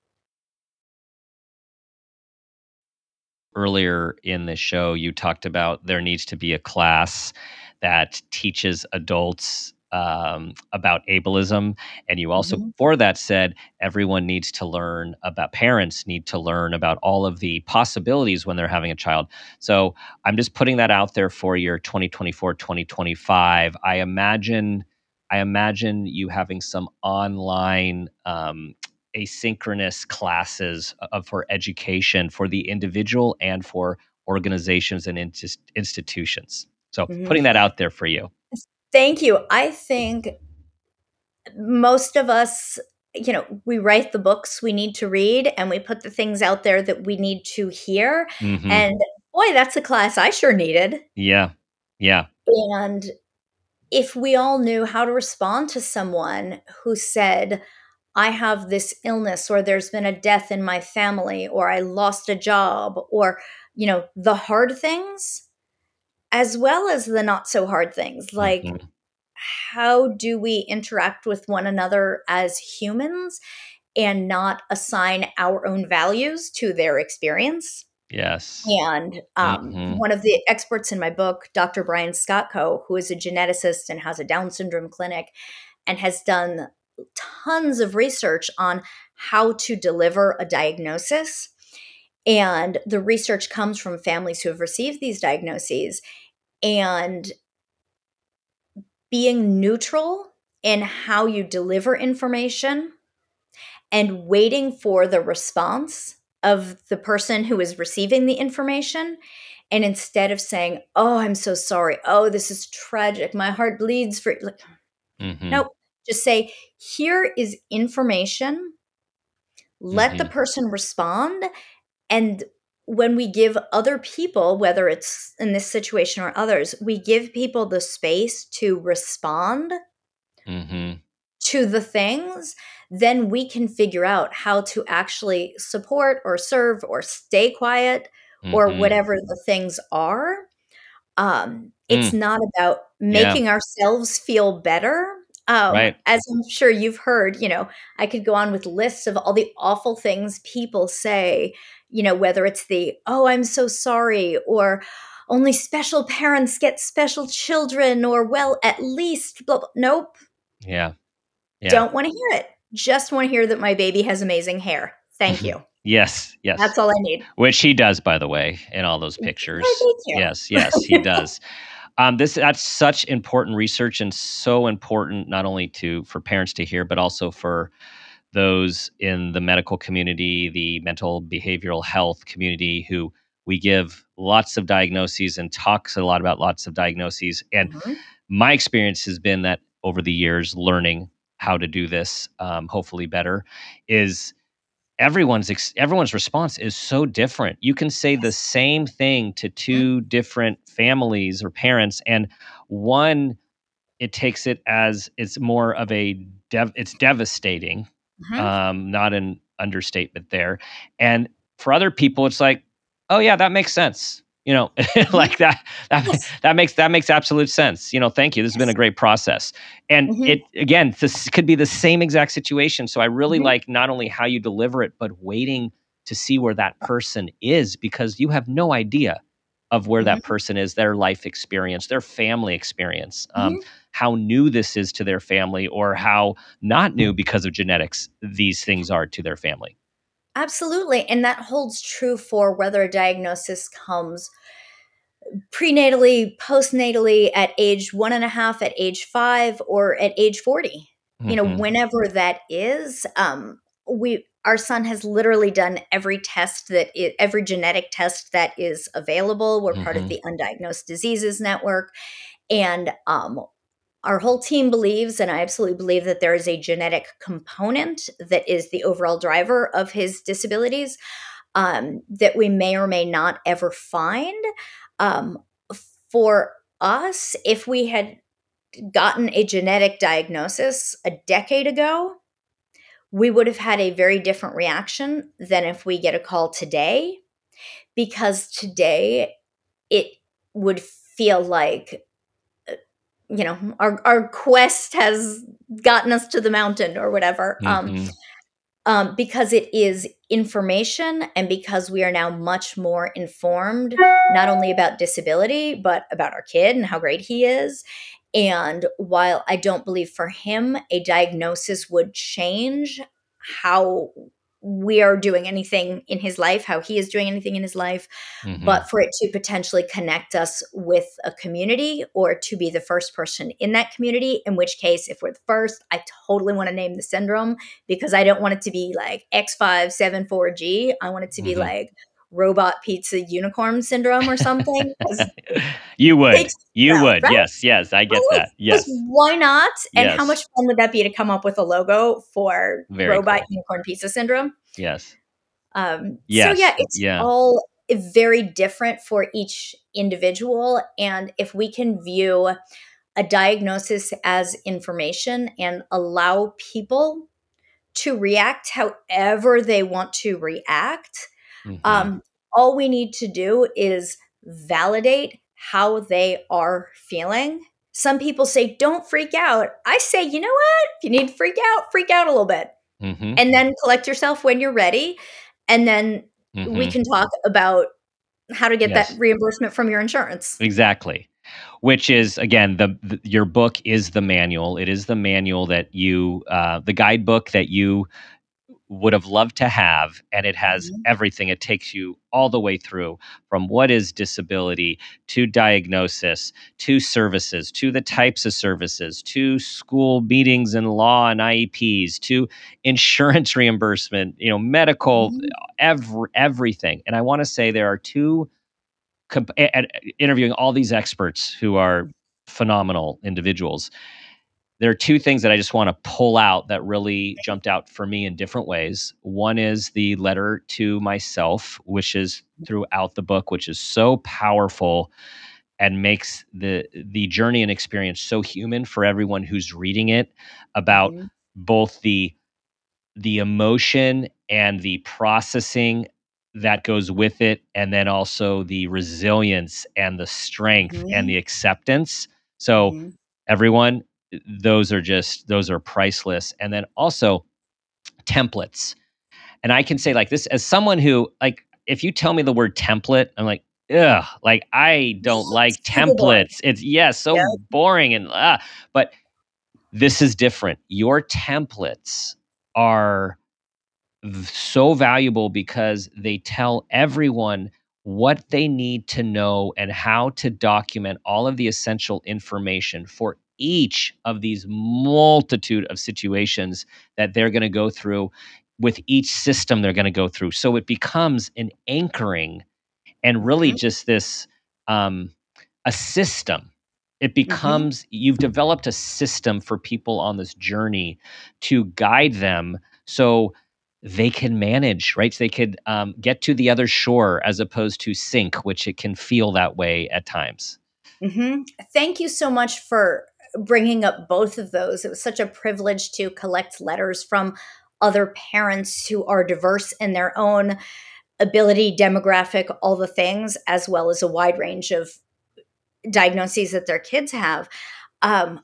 Speaker 3: earlier in the show, you talked about there needs to be a class that teaches adults um, about ableism. And you also,
Speaker 2: Mhm.
Speaker 3: for that, said everyone needs to learn about, parents need to learn about all of the possibilities when they're having a child. So I'm just putting that out there for your 2024 2025. I imagine. I imagine you having some online um, asynchronous classes uh, for education for the individual and for organizations and intis- institutions. So
Speaker 2: Mhm.
Speaker 3: putting that out there for you.
Speaker 2: Thank you. I think most of us, you know, we write the books we need to read and we put the things out there that we need to hear.
Speaker 3: Mhm.
Speaker 2: And boy, that's a class I sure needed.
Speaker 3: yeah, yeah,
Speaker 2: And if we all knew how to respond to someone who said, I have this illness, or there's been a death in my family, or I lost a job, or, you know, the hard things, as well as the not so hard things, like
Speaker 3: Mhm.
Speaker 2: how do we interact with one another as humans and not assign our own values to their experience?
Speaker 3: yes,
Speaker 2: And um,
Speaker 3: Mhm.
Speaker 2: one of the experts in my book, Dr. Brian Skotko, who is a geneticist and has a Down syndrome clinic and has done tons of research on how to deliver a diagnosis. And the research comes from families who have received these diagnoses. And being neutral in how you deliver information and waiting for the response of the person who is receiving the information. And instead of saying, Oh, I'm so sorry. Oh, this is tragic. My heart bleeds for like,
Speaker 3: Mhm.
Speaker 2: nope. Just say, Here is information. Let the
Speaker 3: Mhm.
Speaker 2: person respond. And when we give other people, whether it's in this situation or others, we give people the space to respond
Speaker 3: Mhm.
Speaker 2: to the things, then we can figure out how to actually support or serve or stay quiet or
Speaker 3: Mhm.
Speaker 2: whatever the things are. Um, it's
Speaker 3: Mm.
Speaker 2: not about
Speaker 3: Yeah.
Speaker 2: making ourselves feel better. Um,
Speaker 3: Right.
Speaker 2: As I'm sure you've heard, you know, I could go on with lists of all the awful things people say, you know, whether it's the, oh, I'm so sorry, or only special parents get special children, or well, at least, blah, blah. nope.
Speaker 3: Yeah. Yeah.
Speaker 2: Don't want to hear it. Just want to hear that my baby has amazing hair. Thank you.
Speaker 3: Yes. Yes.
Speaker 2: That's all I need.
Speaker 3: Which he does, by the way, in all those pictures. Yes, yes, he does. Um, this that's such important research and so important not only to for parents to hear, but also for those in the medical community, the mental behavioral health community, who we give lots of diagnoses and talks a lot about lots of diagnoses. And
Speaker 2: Mhm.
Speaker 3: my experience has been that over the years, learning how to do this, um, hopefully better, is everyone's ex- everyone's response is so different. You can say the same thing to two different families or parents, and one it takes it as it's more of a dev- it's devastating,
Speaker 2: Mhm.
Speaker 3: um, not an understatement there. And for other people, it's like, oh yeah, that makes sense. You know, like that that
Speaker 2: Yes.
Speaker 3: that makes that makes absolute sense. You know, thank you. This has been a great process. And
Speaker 2: Mhm.
Speaker 3: it again, this could be the same exact situation. So I really
Speaker 2: Mhm.
Speaker 3: like not only how you deliver it, but waiting to see where that person is because you have no idea of where that
Speaker 2: Mhm.
Speaker 3: person is, their life experience, their family experience, um,
Speaker 2: Mhm.
Speaker 3: how new this is to their family, or how not new because of genetics these things are to their family.
Speaker 2: Absolutely. And that holds true for whether a diagnosis comes prenatally, postnatally, at age one and a half, at age five, or at age 40. You know,
Speaker 3: Mhm.
Speaker 2: whenever that is, um, we our son has literally done every test that every genetic test that is available. We're part
Speaker 3: Mhm.
Speaker 2: of the Undiagnosed Diseases Network, and um, our whole team believes, and I absolutely believe that there is a genetic component that is the overall driver of his disabilities um, that we may or may not ever find. Um, for us, if we had gotten a genetic diagnosis a decade ago, we would have had a very different reaction than if we get a call today because today it would feel like you know our our quest has gotten us to the mountain or whatever um, mm-hmm. um, um, because it is information and because we are now much more informed not only about disability but about our kid and how great he is and while i don't believe for him a diagnosis would change how we are doing anything in his life, how he is doing anything in his life, mm-hmm. but for it to potentially connect us with a community or to be the first person in that community. In which case, if we're the first, I totally want to name the syndrome because I don't want it to be like X574G. I want it to be mm-hmm. like robot pizza unicorn syndrome or something.
Speaker 3: you would. You would. Right? Yes, yes, I get that. Yes.
Speaker 2: Why not? And yes. how much fun would that be to come up with a logo for Very robot cool. unicorn pizza syndrome?
Speaker 3: Yes.
Speaker 2: Um, yes. So yeah, it's yeah. all very different for each individual. And if we can view a diagnosis as information and allow people to react however they want to react, Mm-hmm. Um, all we need to do is validate how they are feeling. Some people say, don't freak out. I say, you know what? If you need to freak out, freak out a little bit. Mm-hmm. And then collect yourself when you're ready. And then mm-hmm. we can talk about how to get yes. that reimbursement from your insurance.
Speaker 3: Exactly. Which is again the, the, your book is the manual. It is the manual that you uh, the guidebook that you would have loved to have and it has mm-hmm. everything it takes you all the way through from what is disability to diagnosis to services to the types of services to school meetings and law and IEPs to insurance reimbursement you know medical mm-hmm. every, everything and I want to say there are two comp- interviewing all these experts who are phenomenal individuals there are two things that I just want to pull out that really jumped out for me in different ways. One is the letter to myself, which is throughout the book, which is so powerful and makes the the journey and experience so human for everyone who's reading it about mm-hmm. both the the emotion and the processing that goes with it and then also the resilience and the strength mm-hmm. and the acceptance so mm-hmm. everyone those are just those are priceless. And then also templates. And i can say like this as someone who like if you tell me the word template i'm like ugh like i don't like templates. It's yeah so yeah. boring and uh, but this is different. Your templates are so valuable because they tell everyone what they need to know and how to document all of the essential information for each of these multitude of situations that they're going to go through with each system they're going to go through. So it becomes an anchoring and really mm-hmm. just this um, a system. It mm-hmm. becomes mm-hmm. you've developed a system for people on this journey to guide them so they can manage, right? So they could um, get to the other shore as opposed to sink, which it can feel that way at times.
Speaker 2: Mm-hmm. Thank you so much for bringing up both of those. It was such a privilege to collect letters from other parents who are diverse in their own ability, demographic, all the things, as well as a wide range of diagnoses that their kids have. Um,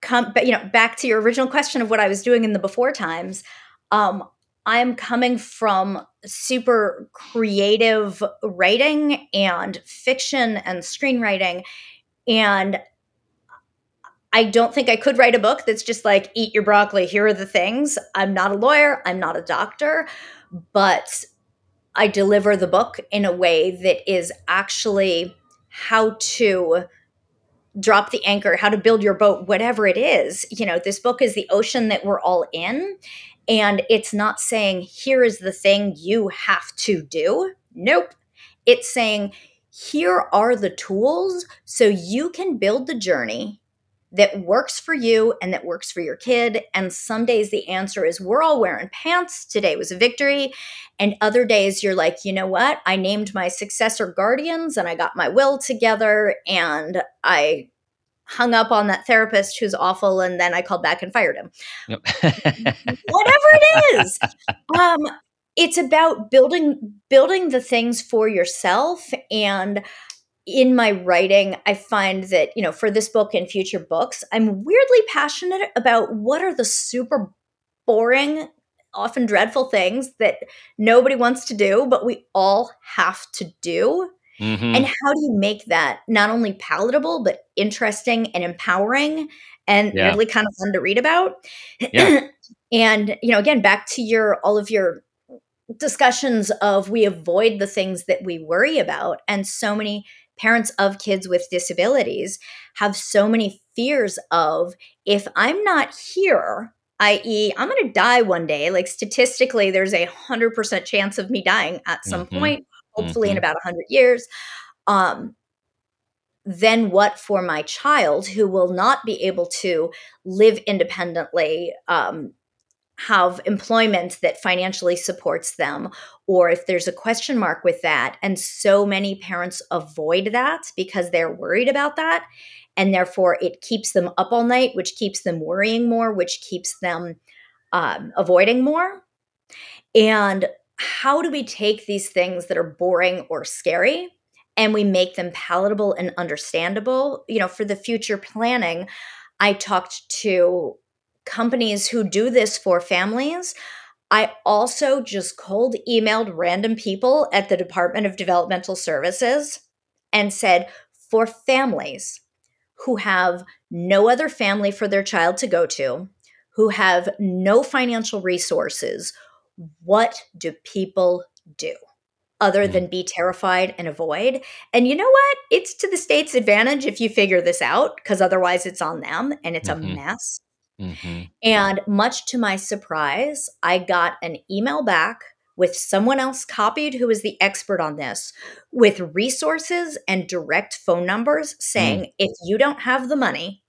Speaker 2: come, but you know, back to your original question of what I was doing in the before times. Um, I'm coming from super creative writing and fiction and screenwriting. And I don't think I could write a book that's just like, eat your broccoli, here are the things. I'm not a lawyer, I'm not a doctor, but I deliver the book in a way that is actually how to drop the anchor, how to build your boat, whatever it is. You know, this book is the ocean that we're all in. And it's not saying, here is the thing you have to do. Nope. It's saying, here are the tools so you can build the journey that works for you and that works for your kid. And some days the answer is we're all wearing pants. Today was a victory. And other days you're like, you know what? I named my successor guardians and I got my will together and I hung up on that therapist who's awful and then I called back and fired him.
Speaker 3: Yep.
Speaker 2: Whatever it is. Um it's about building building the things for yourself and in my writing I find that, you know, for this book and future books, I'm weirdly passionate about what are the super boring often dreadful things that nobody wants to do, but we all have to do.
Speaker 3: Mhm.
Speaker 2: And how do you make that not only palatable, but interesting and empowering and
Speaker 3: Yeah.
Speaker 2: really kind of fun to read about?
Speaker 3: Yeah.
Speaker 2: and, you know, again, back to your all of your discussions of we avoid the things that we worry about. And so many parents of kids with disabilities have so many fears of if I'm not here, i.e., I'm going to die one day. Like statistically, there's a hundred percent chance of me dying at some
Speaker 3: Mhm.
Speaker 2: point, hopefully in
Speaker 3: Mhm.
Speaker 2: about a hundred years. Um, then what for my child who will not be able to live independently, um, have employment that financially supports them, or if there's a question mark with that. And so many parents avoid that because they're worried about that. And therefore, it keeps them up all night, which keeps them worrying more, which keeps them um, avoiding more. And how do we take these things that are boring or scary and we make them palatable and understandable? You know, for the future planning, I talked to companies who do this for families. I also just cold emailed random people at the Department of Developmental Services and said, for families who have no other family for their child to go to, who have no financial resources, what do people do? Other
Speaker 3: Mm.
Speaker 2: than be terrified and avoid. And you know what? It's to the state's advantage if you figure this out, because otherwise it's on them and it's
Speaker 3: Mhm.
Speaker 2: a mess.
Speaker 3: Mhm.
Speaker 2: And much to my surprise, I got an email back with someone else copied who is the expert on this with resources and direct phone numbers saying if you don't have the money,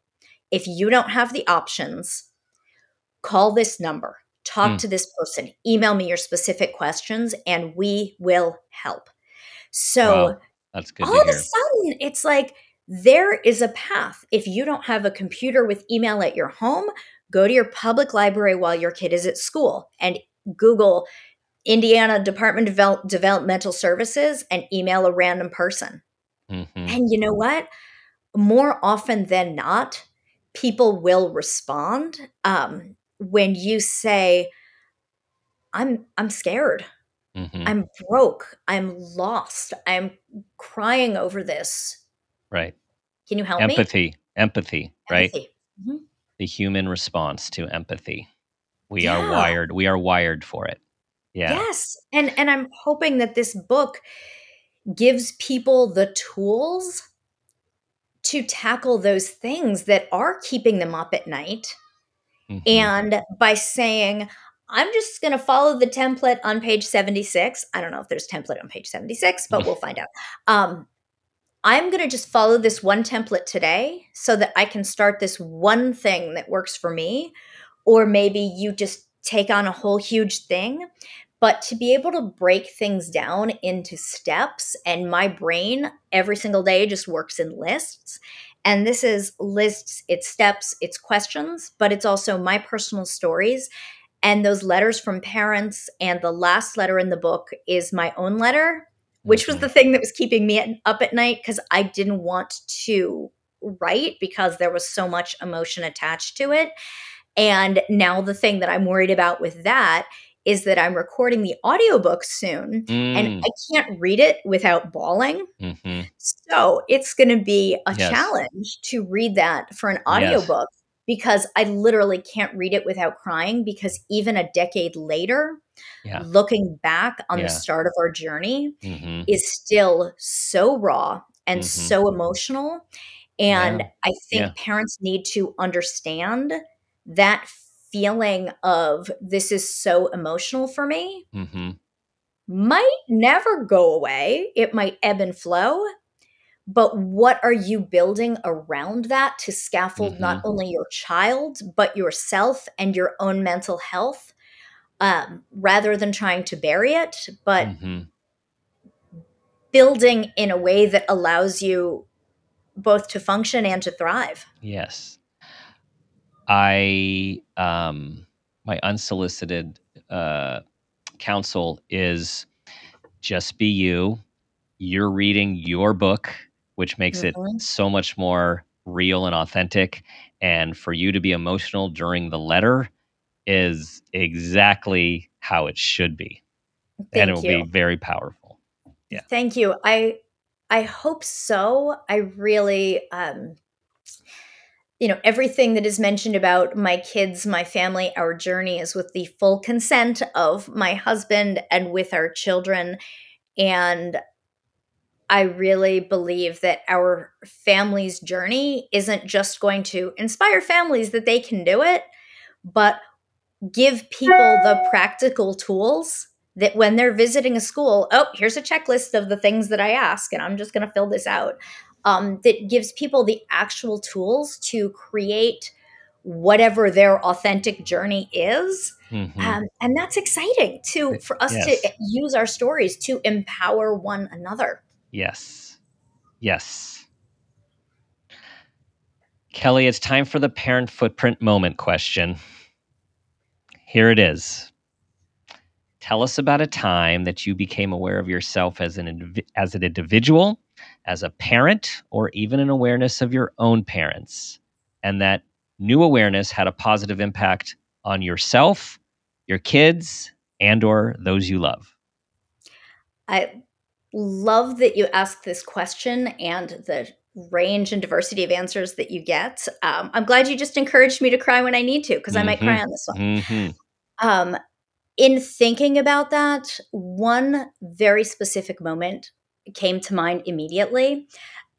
Speaker 2: if you don't have the options, call this number, talk
Speaker 3: Hmm.
Speaker 2: to this person, email me your specific questions, and we will help. So,
Speaker 3: Wow. That's good
Speaker 2: all of a sudden it's like there is a path. If you don't have a computer with email at your home go to your public library while your kid is at school and google indiana department of Devel- developmental services and email a random person.
Speaker 3: Mhm.
Speaker 2: and you know what? More often than not people will respond um, when you say i'm i'm scared.
Speaker 3: Mhm.
Speaker 2: i'm broke. I'm lost. I'm crying over this
Speaker 3: Right.
Speaker 2: can you help me
Speaker 3: Empathy. Empathy, right?
Speaker 2: Empathy. Mhm.
Speaker 3: The human response to empathy. We are wired. We are wired for it. Yeah.
Speaker 2: Yes. And and I'm hoping that this book gives people the tools to tackle those things that are keeping them up at night.
Speaker 3: Mhm.
Speaker 2: And by saying, I'm just going to follow the template on page 76. I don't know if there's template on page 76, but we'll find out. Um, I'm going to just follow this one template today so that I can start this one thing that works for me. Or maybe you just take on a whole huge thing. But to be able to break things down into steps, and my brain every single day just works in lists. And this is lists, it's steps, it's questions, but it's also my personal stories and those letters from parents. And the last letter in the book is my own letter, which was the thing that was keeping me at, up at night because I didn't want to write because there was so much emotion attached to it. And now the thing that I'm worried about with that is that I'm recording the audiobook soon and
Speaker 3: Mm.
Speaker 2: I can't read it without bawling.
Speaker 3: Mhm.
Speaker 2: So it's going to be a
Speaker 3: Yes.
Speaker 2: challenge to read that for an
Speaker 3: Yes.
Speaker 2: Because I literally can't read it without crying because even a decade later,
Speaker 3: Yeah.
Speaker 2: looking back on
Speaker 3: Yeah.
Speaker 2: the start of our journey
Speaker 3: Mhm.
Speaker 2: is still so raw and
Speaker 3: Mhm.
Speaker 2: so emotional. And
Speaker 3: Yeah.
Speaker 2: I think parents need to understand that feeling of this is so emotional for me
Speaker 3: Mhm.
Speaker 2: might never go away. It might ebb and flow. But what are you building around that to scaffold not
Speaker 3: Mm-hmm.
Speaker 2: only your child, but yourself and your own mental health, um, rather than trying to bury it, but
Speaker 3: Mhm.
Speaker 2: building in a way that allows you both to function and to thrive.
Speaker 3: Yes. I um my unsolicited uh counsel is just be you. You're reading your book, which makes it so much more real and authentic. And for you to be emotional during the letter is exactly how it should be. and it will
Speaker 2: you.
Speaker 3: be very powerful. Yeah.
Speaker 2: Thank you. I I hope so. I really um you know, everything that is mentioned about my kids, my family, our journey is with the full consent of my husband and with our children. And I really believe that our family's journey isn't just going to inspire families that they can do it, but give people the practical tools that when they're visiting a school, oh, here's a checklist of the things that I ask, and I'm just going to fill this out. Um, that gives people the actual tools to create whatever their authentic journey is.
Speaker 3: Mhm.
Speaker 2: Um, and that's exciting to for us
Speaker 3: Yes.
Speaker 2: to use our stories to empower one another.
Speaker 3: Yes. Yes. Kelley, it's time for the parent footprint moment question. Here it is. Tell us about a time that you became aware of yourself as an as an individual, as a parent, or even an awareness of your own parents, and that new awareness had a positive impact on yourself, your kids, and or those you love.
Speaker 2: I love that you asked this question and the range and diversity of answers that you get. Um, I'm glad you just encouraged me to cry when I need to because I might cry on this one.
Speaker 3: hmm
Speaker 2: Um, in thinking about that, one very specific moment came to mind immediately.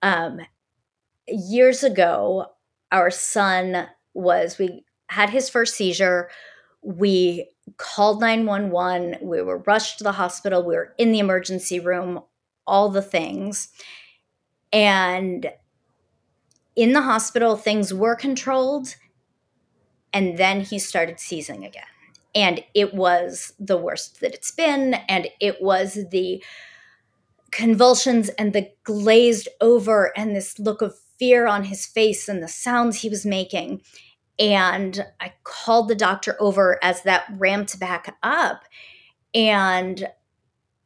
Speaker 2: Um, years ago, our son was, we had his first seizure. We called 911. We were rushed to the hospital. We were in the emergency room, all the things. And in the hospital, things were controlled. And then he started seizing again. And it was the worst that it's been. And it was the convulsions and the glazed over and this look of fear on his face and the sounds he was making. And I called the doctor over as that ramped back up. And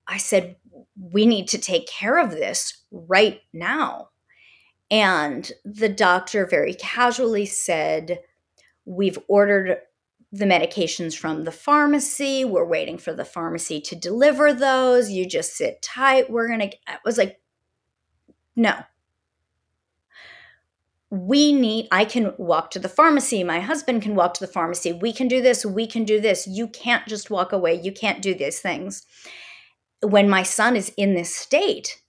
Speaker 2: I said, We need to take care of this right now. And the doctor very casually said, We've ordered the medications from the pharmacy. We're waiting for the pharmacy to deliver those. You just sit tight. We're going to. I was like, No. We need, I can walk to the pharmacy. My husband can walk to the pharmacy. We can do this. We can do this. You can't just walk away. You can't do these things. When my son is in this state,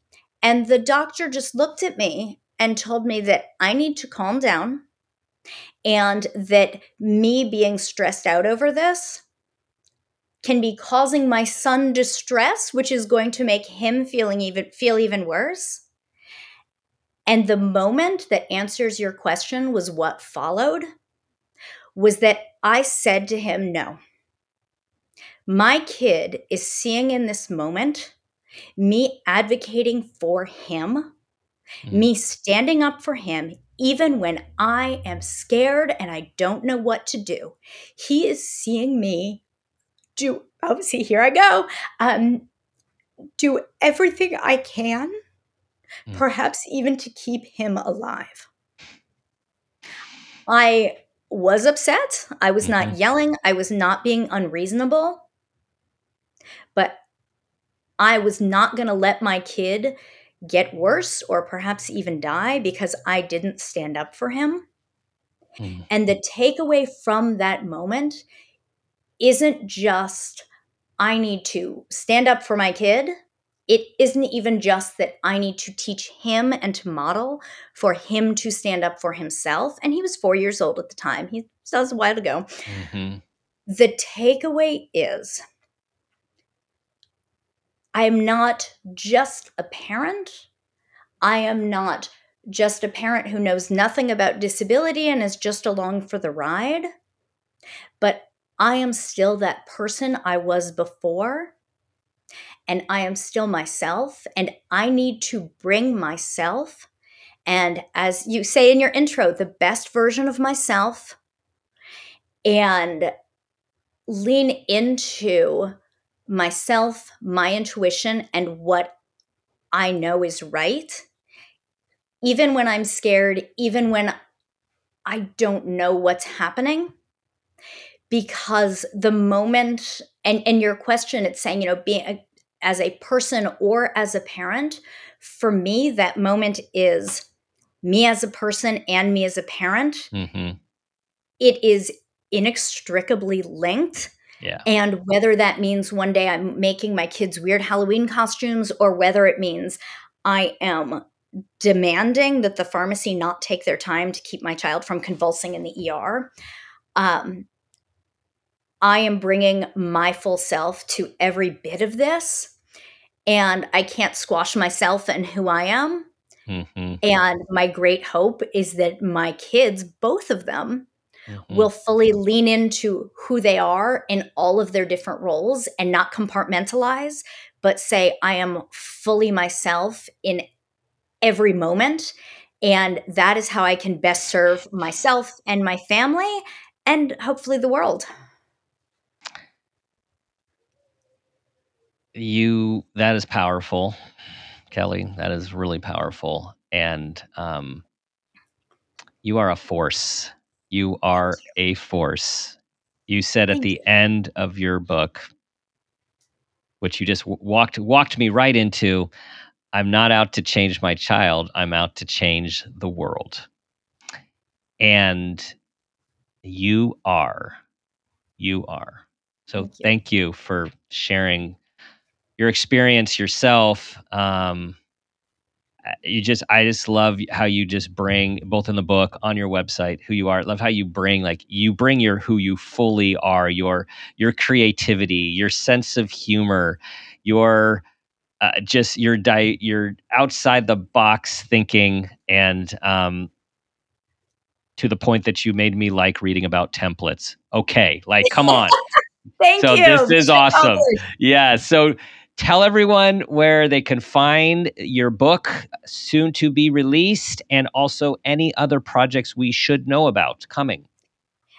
Speaker 2: and the doctor just looked at me and told me that I need to calm down and that me being stressed out over this can be causing my son distress which is going to make him feeling even feel even worse and the moment that answers your question was what followed was that i said to him no my kid is seeing in this moment me advocating for him
Speaker 3: Mhm.
Speaker 2: me standing up for him even when I am scared and I don't know what to do. He is seeing me do, oh, see, here I go, um, do everything I can,
Speaker 3: Mm.
Speaker 2: perhaps even to keep him alive. I was upset. I was not
Speaker 3: Mhm.
Speaker 2: yelling. I was not being unreasonable. But I was not going to let my kid get worse or perhaps even die because I didn't stand up for him.
Speaker 3: Mhm.
Speaker 2: And the takeaway from that moment isn't just, I need to stand up for my kid. It isn't even just that I need to teach him and to model for him to stand up for himself. And he was four years old at the time. He that was a while ago.
Speaker 3: Mhm.
Speaker 2: The takeaway is I am not just a parent. I am not just a parent who knows nothing about disability and is just along for the ride. But I am still that person I was before. And I am still myself. And I need to bring myself And as you say in your intro, the best version of myself and lean into myself, my intuition, and what I know is right. Even when I'm scared, even when I don't know what's happening. Because the moment, and, and your question, it's saying, you know, being as a person or as a parent, for me, that moment is me as a person and me as a parent. Mm-hmm. It is inextricably linked.
Speaker 3: Yeah.
Speaker 2: And whether that means one day I'm making my kids weird Halloween costumes or whether it means I am demanding that the pharmacy not take their time to keep my child from convulsing in the ER. Um, I am bringing my full self to every bit of this, and I can't squash myself and who I am. Mm-hmm. And my great hope is that my kids, both of them, mm-hmm. will fully lean into who they are in all of their different roles and not compartmentalize, but say, I am fully myself in every moment. And that is how I can best serve myself and my family and hopefully the world.
Speaker 3: You, that is powerful, Kelley. That is really powerful. And um, you are a force. You are a force. You said at the end of your book, which you just walked walked me right into, I'm not out to change my child, I'm out to change the world. And you are. You are. So thank you, thank you for sharing your experience yourself. Um, you just i just love how you just bring both in the book on your website who you are love how you bring like you bring your who you fully are your your creativity your sense of humor your uh, just your di- your outside the box thinking and um, to the point that you made me like reading about templates. Okay, like come on.
Speaker 2: Thank
Speaker 3: so
Speaker 2: you.
Speaker 3: So this is awesome. Yeah. So tell everyone where they can find your book soon to be released and also any other projects we should know about coming.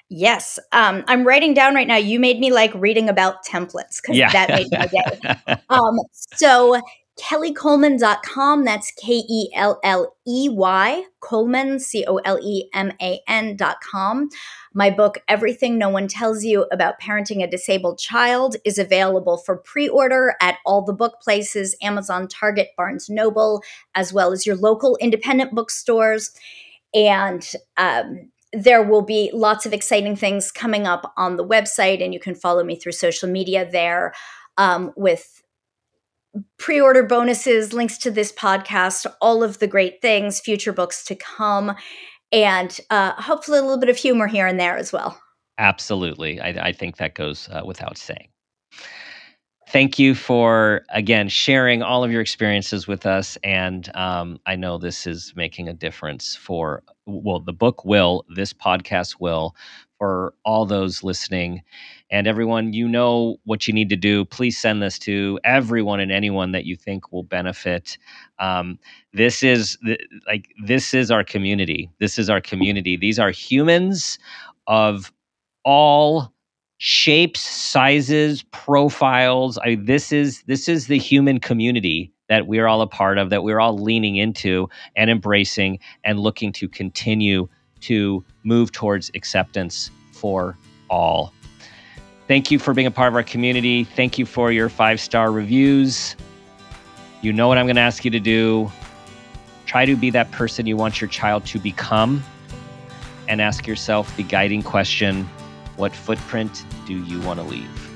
Speaker 2: Yes. Um, I'm writing down right now. You made me like reading about templates because yeah. that made my day. um, so kelleycoleman.com. That's K E L L E Y, Coleman, C O L E M A N.com. My book, Everything No One Tells You About Parenting a Disabled Child, is available for pre order at all the book places Amazon, Target, Barnes Noble, as well as your local independent bookstores. And um, there will be lots of exciting things coming up on the website, and you can follow me through social media there um, with pre order bonuses, links to this podcast, all of the great things, future books to come, and uh, hopefully a little bit of humor here and there as well.
Speaker 3: Absolutely. I, I think that goes uh, without saying thank you for again sharing all of your experiences with us and um, i know this is making a difference for well the book will this podcast will for all those listening and everyone you know what you need to do please send this to everyone and anyone that you think will benefit um, this is like this is our community this is our community these are humans of all shapes, sizes, profiles. I, this is this is the human community that we're all a part of, that we're all leaning into and embracing and looking to continue to move towards acceptance for all. Thank you for being a part of our community. Thank you for your five star reviews. You know what I'm going to ask you to do. Try to be that person you want your child to become and ask yourself the guiding question what footprint do you want to leave?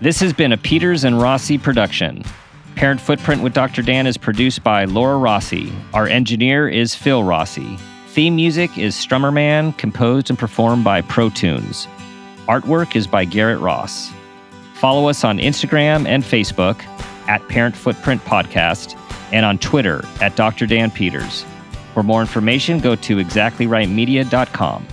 Speaker 3: This has been a Peters and Rossi production. Parent Footprint with Dr. Dan is produced by Laura Rossi. Our engineer is Phil Rossi. Theme music is Strummer Man, composed and performed by Pro Tunes. Artwork is by Garrett Ross. Follow us on Instagram and Facebook at Parent Footprint Podcast and on Twitter at Dr. Dan Peters. For more information, go to exactlyrightmedia.com.